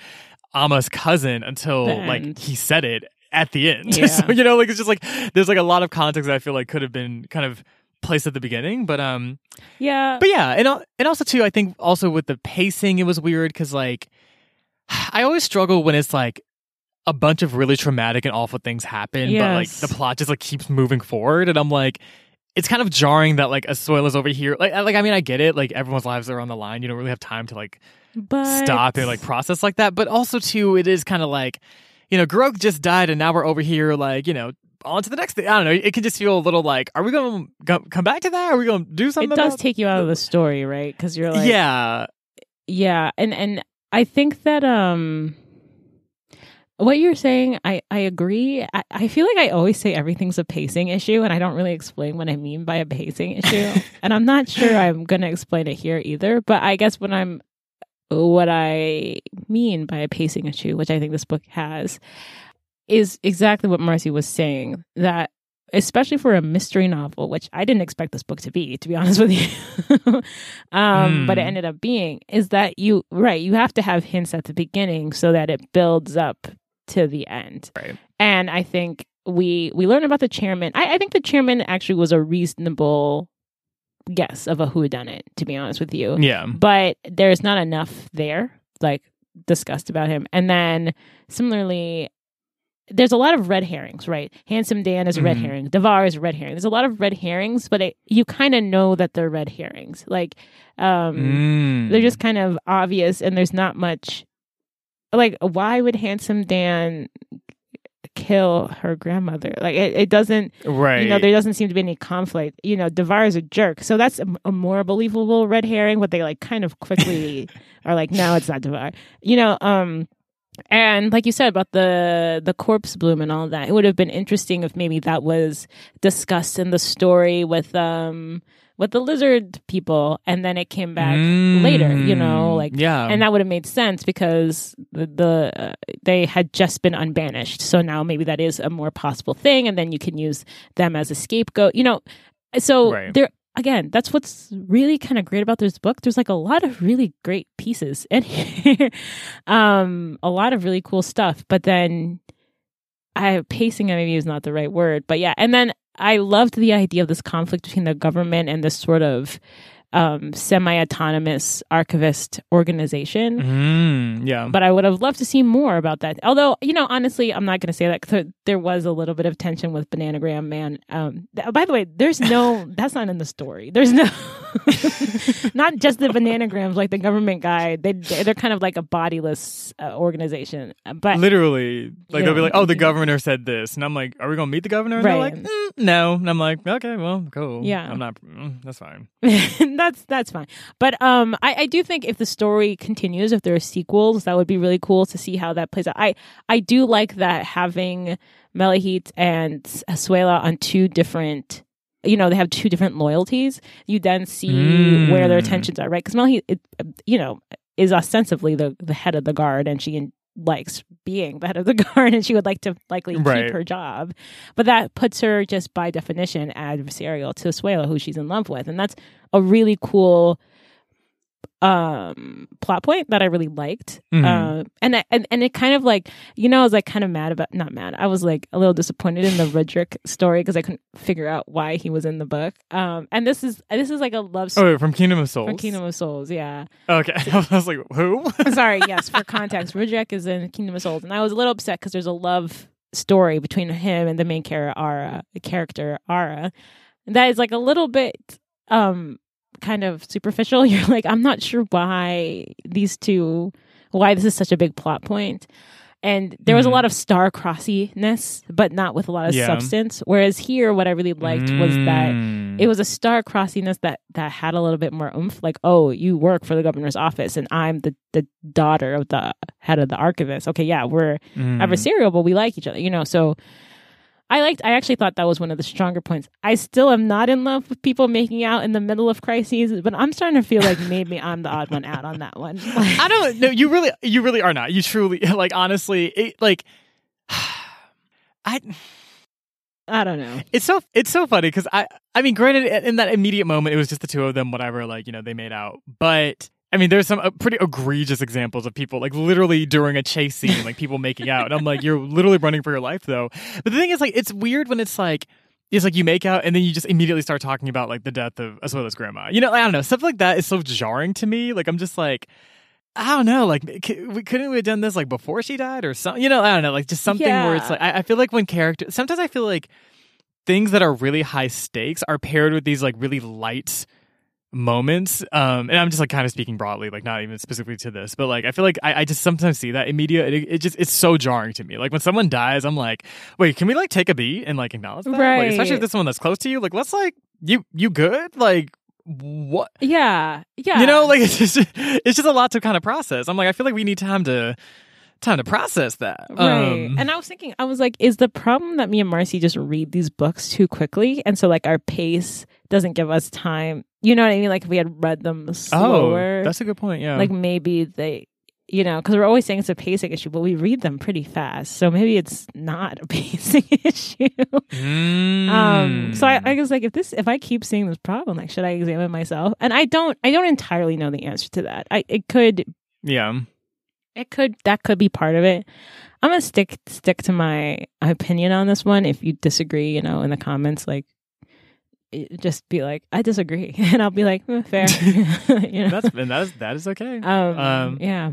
Amma's cousin until like he said it at the end. Yeah. so you know, like it's just like there's like a lot of context that I feel like could have been kind of placed at the beginning, but um. yeah. But yeah, and and also too, I think also with the pacing, it was weird because like I always struggle when it's like a bunch of really traumatic and awful things happen, but like the plot just like keeps moving forward, and I'm like. It's kind of jarring that like Asuela's over here. Like, I- like I mean, I get it. Like everyone's lives are on the line. You don't really have time to like but stop and like process like that. But also too, it is kind of like, you know, Garok just died, and now we're over here, like you know, on to the next thing. I don't know. It can just feel a little like, are we going to come back to that? Are we going to do something? it does take you out of the story, right? Because you're like, yeah, yeah, and and I think that um, what you're saying, I I agree. I, I feel like I always say everything's a pacing issue, and I don't really explain what I mean by a pacing issue, and I'm not sure I'm gonna explain it here either. But I guess when I'm what I mean by a pacing issue, which I think this book has, is exactly what Marcy was saying that especially for a mystery novel, which I didn't expect this book to be, to be honest with you. um, But it Hmm. ended up being, is that you, right, you have to have hints at the beginning so that it builds up to the end. Right. And I think we we learn about the chairman. I, I think the chairman actually was a reasonable guess of a whodunit, to be honest with you. Yeah, but there's not enough there like discussed about him. And then similarly there's a lot of red herrings right? Handsome dan is a red Mhm. herring. Devar is a red herring. There's a lot of red herrings but it, you kind of know that they're red herrings. Like um Mm. they're just kind of obvious and there's not much like why would handsome dan kill her grandmother like it, it doesn't right. you know, there doesn't seem to be any conflict. You know, Devar is a jerk, so that's a, a more believable red herring. But they like kind of quickly are like, no, it's not Devar. You know, um, and like you said about the the corpse bloom and all that, it would have been interesting if maybe that was discussed in the story with um with the lizard people, and then it came back later. You know, Mm. like yeah, and that would have made sense because the, the uh, they had just been unbanished. So now maybe that is a more possible thing, and then you can use them as a scapegoat. You know, so Right. there again. That's what's really kind of great about this book. There's like a lot of really great pieces in here, um, a lot of really cool stuff. But then, I pacing maybe is not the right word, but yeah, and then. I loved the idea of this conflict between the government and this sort of um, semi-autonomous archivist organization. Mm, yeah. But I would have loved to see more about that. Although, you know, honestly, I'm not going to say that cause there was a little bit of tension with Bananagram Man. Um, th- by the way, there's no, that's not in the story. There's no, not just the Bananagrams, like the government guy. They they're kind of like a bodiless uh, organization. But Literally, like they'll be like, "Oh, the governor said this," and I'm like, "Are we gonna meet the governor?" And they're like, "Mm, "No," and I'm like, "Okay, well, cool. Yeah. I'm not. mm, that's fine." that's that's fine. But um, I, I do think if the story continues, if there are sequels, that would be really cool to see how that plays out. I I do like that having Melahit and Asuela on two different. You know, they have two different loyalties. You then see Mm. where their attentions are, right? Because Melahit, it, you know, is ostensibly the the head of the guard, and she likes being the head of the guard, and she would like to likely Right. keep her job. But that puts her just by definition adversarial to Asuela, who she's in love with, and that's a really cool um plot point that I really liked. Mhm. Uh, and, I, and and it kind of like you know I was like kind of mad about not mad. I was like a little disappointed in the Rudjek story because I couldn't figure out why he was in the book. Um and this is this is like a love Oh, story wait, from Kingdom of Souls. from Kingdom of Souls, yeah. Okay, I was like, who? Sorry, yes, for context, Rudjek is in Kingdom of Souls, and I was a little upset because there's a love story between him and the main character Arrah, the character Arrah, that is like a little bit um kind of superficial. You're like, I'm not sure why these two, why this is such a big plot point. And there was a Mhm. lot of star crossiness, but not with a lot of Yeah. substance. Whereas here, what I really liked was that Mm. it was a star crossiness that that had a little bit more oomph like oh you work for the governor's office and i'm the the daughter of the head of the archivist okay yeah we're Mm. adversarial but we like each other you know so i liked i actually thought that was one of the stronger points i still am not in love with people making out in the middle of crises but i'm starting to feel like maybe i'm the odd one out on that one I don't know. You really, you really are not. You truly, like, honestly, it, like, I. i don't know It's so it's so funny because I I mean, granted, in that immediate moment, it was just the two of them, whatever. Like you know, they made out, but. I mean, there's some uh, pretty egregious examples of people, like literally during a chase scene, like people making out. And I'm like, you're literally running for your life, though. But the thing is, like, it's weird when it's like, it's like you make out and then you just immediately start talking about like the death of Asuela's grandma. You know, I don't know. Stuff like that is so jarring to me. Like, I'm just like, I don't know. Like, c- we couldn't we have done this like before she died or something? You know, I don't know. Like, just something where it's like, I, I feel like when characters, sometimes I feel like things that are really high stakes are paired with these like really light moments um and i'm just like kind of speaking broadly like not even specifically to this but like i feel like i, I just sometimes see that in media it, it just it's so jarring to me. Like when someone dies i'm like wait can we like take a beat and like acknowledge that? Like, especially if this someone that's close to you like let's like you you good? Like what? Yeah yeah you know like it's just it's just a lot to kind of process. I'm like i feel like we need time to time to process that Right. Um, and I was thinking, I was like, is the problem that me and Marcy just read these books too quickly? And so, like, our pace doesn't give us time. You know what I mean? Like, if we had read them slower, oh that's a good point yeah like, maybe they, you know, because we're always saying it's a pacing issue, but we read them pretty fast. So maybe it's not a pacing issue. Um, so I, Mm. I was like, if this, if I keep seeing this problem, like, should I examine myself? And I don't, I don't entirely know the answer to that. I, it could yeah it could that could be part of it. I'm gonna stick stick to my opinion on this one. If you disagree, you know, in the comments, like just be like, I disagree, and I'll be like, "Eh, fair. you know, that's and that is that is okay um, um, yeah,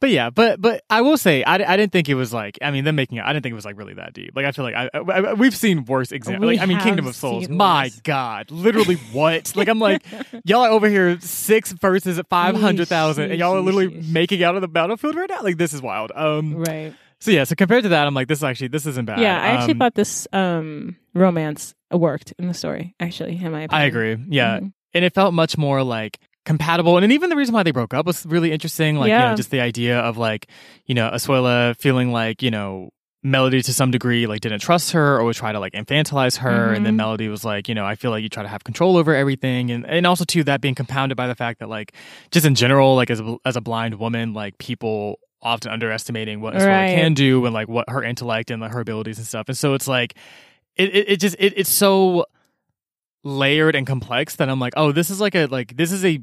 But yeah, but but I will say I, I didn't think it was like I mean them making it I didn't think it was like really that deep. Like I feel like I, I, we've seen worse examples. We Like I mean Kingdom of Souls. My worse. God, literally what? like I'm like y'all are over here six versus five hundred thousand, and y'all are literally making out of the battlefield right now. Like this is wild. Um. right. So yeah. So compared to that, I'm like this is actually this isn't bad. Yeah, I actually Um, thought this um romance worked in the story. Actually, in my opinion, I agree. Yeah, Mhm. and it felt much more like compatible. And then even the reason why they broke up was really interesting like you know just the idea of like you know Asuela feeling like you know Melody to some degree like didn't trust her or would try to like infantilize her. And then Mhm. Melody was like you know I feel like you try to have control over everything. And and also too that being compounded by the fact that like just in general like as a, as a blind woman like people often underestimating what Asuela Right. can do and like what her intellect and like her abilities and stuff. And so it's like it it, it just it, it's so layered and complex that I'm like, oh, this is like a like this is a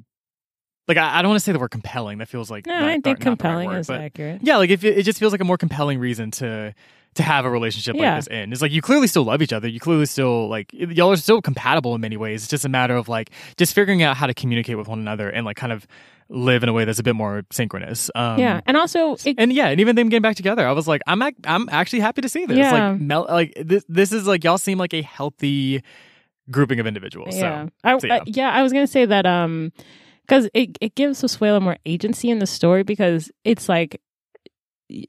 like I, I don't want to say the word compelling. That feels like No, not- I not- think not the right compelling word, is but accurate. yeah, like if it, it just feels like a more compelling reason to to have a relationship Yeah. like this in. It's like you clearly still love each other. You clearly still like y'all are still compatible in many ways. It's just a matter of like just figuring out how to communicate with one another and like kind of live in a way that's a bit more synchronous. Um, yeah, and also it, and yeah, and even them getting back together, I was like, I'm ac- I'm actually happy to see this. Yeah. Like, Mel, like this this is like y'all seem like a healthy grouping of individuals. Yeah, So I, so I- yeah. yeah. I was gonna say that um, because it it gives Asuela more agency in the story because it's like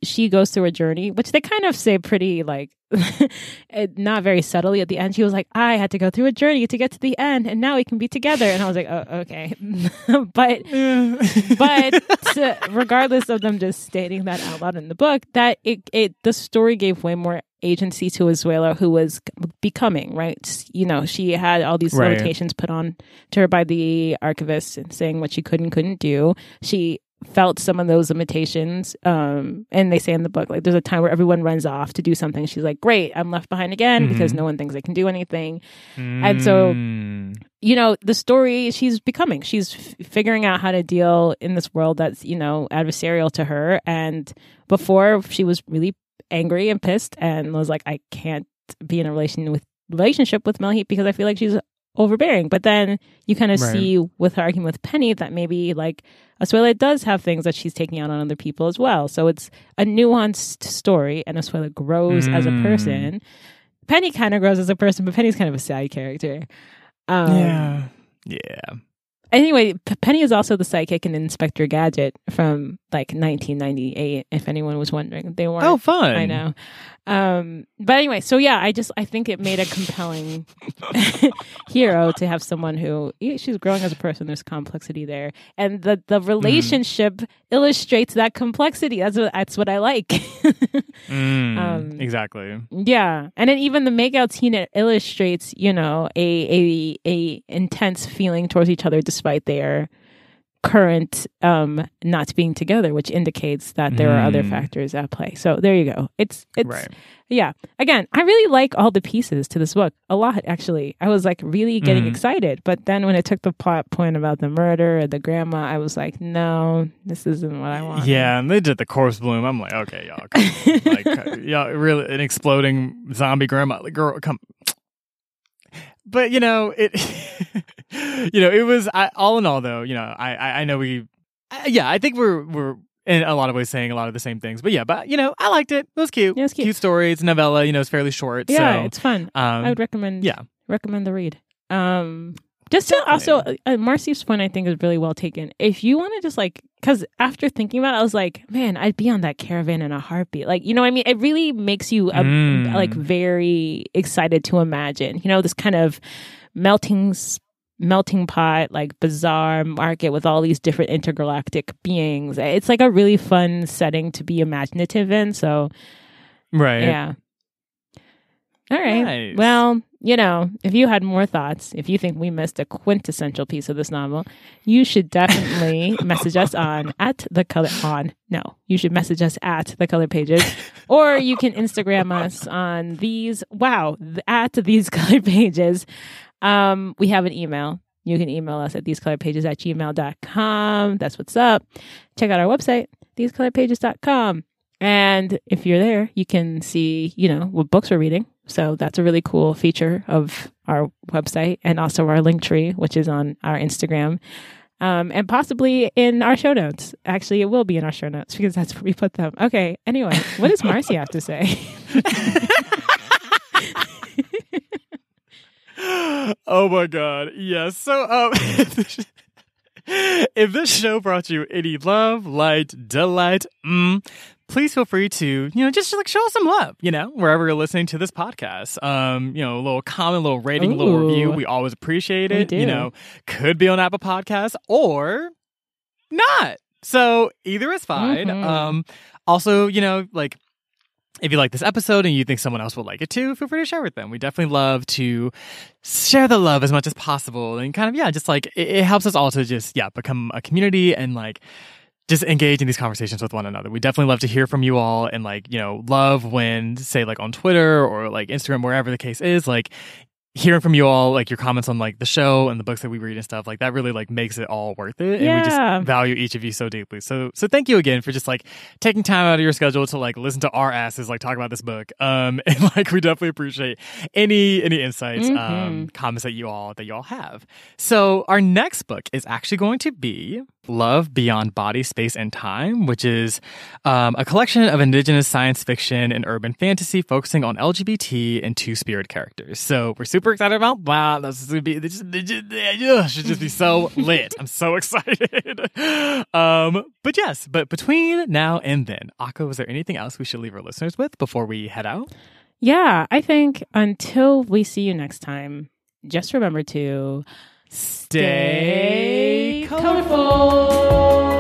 she goes through a journey, which they kind of say pretty like eh, not very subtly at the end. She was like, "I had to go through a journey to get to the end, and now we can be together." And I was like, "Oh, okay," but but regardless of them just stating that out loud in the book, that it it the story gave way more agency to Asuela, who was becoming right. You know, she had all these Right. limitations put on to her by the archivist and saying what she could and couldn't do. She felt some of those limitations. Um, and they say in the book, like, there's a time where everyone runs off to do something. She's like, great, I'm left behind again Mhm. because no one thinks they can do anything. And so- Mm. You know, the story she's becoming, she's f- figuring out how to deal in this world that's, you know, adversarial to her. And before she was really angry and pissed and was like, I can't be in a relation with relationship with Melheat because I feel like she's overbearing. But then you kind of Right. see with her argument with Penny that maybe like Asuela does have things that she's taking out on other people as well. So it's a nuanced story and Asuela grows as a Mm. person. Penny kind of grows as a person, but Penny's kind of a side character. Um. Yeah. Anyway, P- Penny is also the sidekick in Inspector Gadget from like 1998. If anyone was wondering, they weren't. Oh, fun. I know. Um, but anyway, so yeah, I just I think it made a compelling hero to have someone who she's growing as a person. There's complexity there, and the the relationship illustrates that complexity. That's what that's what I like. Mm, Um, exactly. yeah, and then even the makeout scene it illustrates you know a a a intense feeling towards each other despite their current um not being together which indicates that there are other Mm. factors at play so there you go it's it's Right. yeah again i really like all the pieces to this book a lot actually i was like really getting Mhm. excited but then when it took the plot point about the murder and the grandma i was like no this isn't what i want Yeah, and they did the corpse bloom. I'm like, okay, y'all, come like, y'all, really, an exploding zombie grandma, like, girl, come. But you know, it, you know, it was I, all in all, though. You know, I, I, I know we, I, yeah, I think we're we're in a lot of ways saying a lot of the same things. But yeah, but you know, I liked it. It was cute. Yeah, it was cute. story. It's novella. You know, it's fairly short. yeah so, it's fun um, i would recommend yeah. recommend the read. Um, just to also, uh, Marcy's point, I think, is really well taken. If you want to just like, because after thinking about it, I was like, man, I'd be on that caravan in a heartbeat. Like, you know, what I mean, it really makes you uh, Mm. like very excited to imagine. You know, this kind of melting. melting pot like bizarre market with all these different intergalactic beings it's like a really fun setting to be imaginative in so right. yeah. All right. Nice. Well, you know, if you had more thoughts, if you think we missed a quintessential piece of this novel, you should definitely message us on at the color on. No, you should message us at the color pages, or you can Instagram us on these. Wow, at these color pages. Um, we have an email. You can email us at thesecolorpages at gmail.com. That's what's up. Check out our website, thesecolorpages.com. And if you're there, you can see, you know, what books we're reading. So that's a really cool feature of our website and also our link tree, which is on our Instagram. Um, and possibly in our show notes. Actually, it will be in our show notes because that's where we put them. Okay. Anyway, what does Marcy have to say? oh my god yes so um if this, show brought you any love light delight mm, please feel free to you know just like show us some love you know wherever you're listening to this podcast. Um you know a little comment a little rating a little review we always appreciate it you know. Could be on apple Podcasts or not. So either is fine. Mhm. um also you know like if you like this episode and you think someone else will like it too, feel free to share with them. We definitely love to share the love as much as possible and kind of, yeah, just like it, it helps us all to just, yeah, become a community and like just engage in these conversations with one another. We definitely love to hear from you all and like, you know, love when, say, like on Twitter or like Instagram, wherever the case is, like, hearing from you all like your comments on like the show and the books that we read and stuff like that really like makes it all worth it and we just value each of you so deeply so so thank you again for just like taking time out of your schedule to like listen to our asses like talk about this book um and like we definitely appreciate any any insights um Mhm. comments that you all that you all have so our next book is actually going to be love beyond body space and time which is um, a collection of indigenous science fiction and urban fantasy focusing on lgbt and two-spirit characters. So we're super excited about wow, that that's gonna be this just, this just- yeah, should just be so lit. I'm so excited. Um but yes but between now and then Akko, is there anything else we should leave our listeners with before we head out? Yeah, I think until we see you next time, just remember to stay colorful.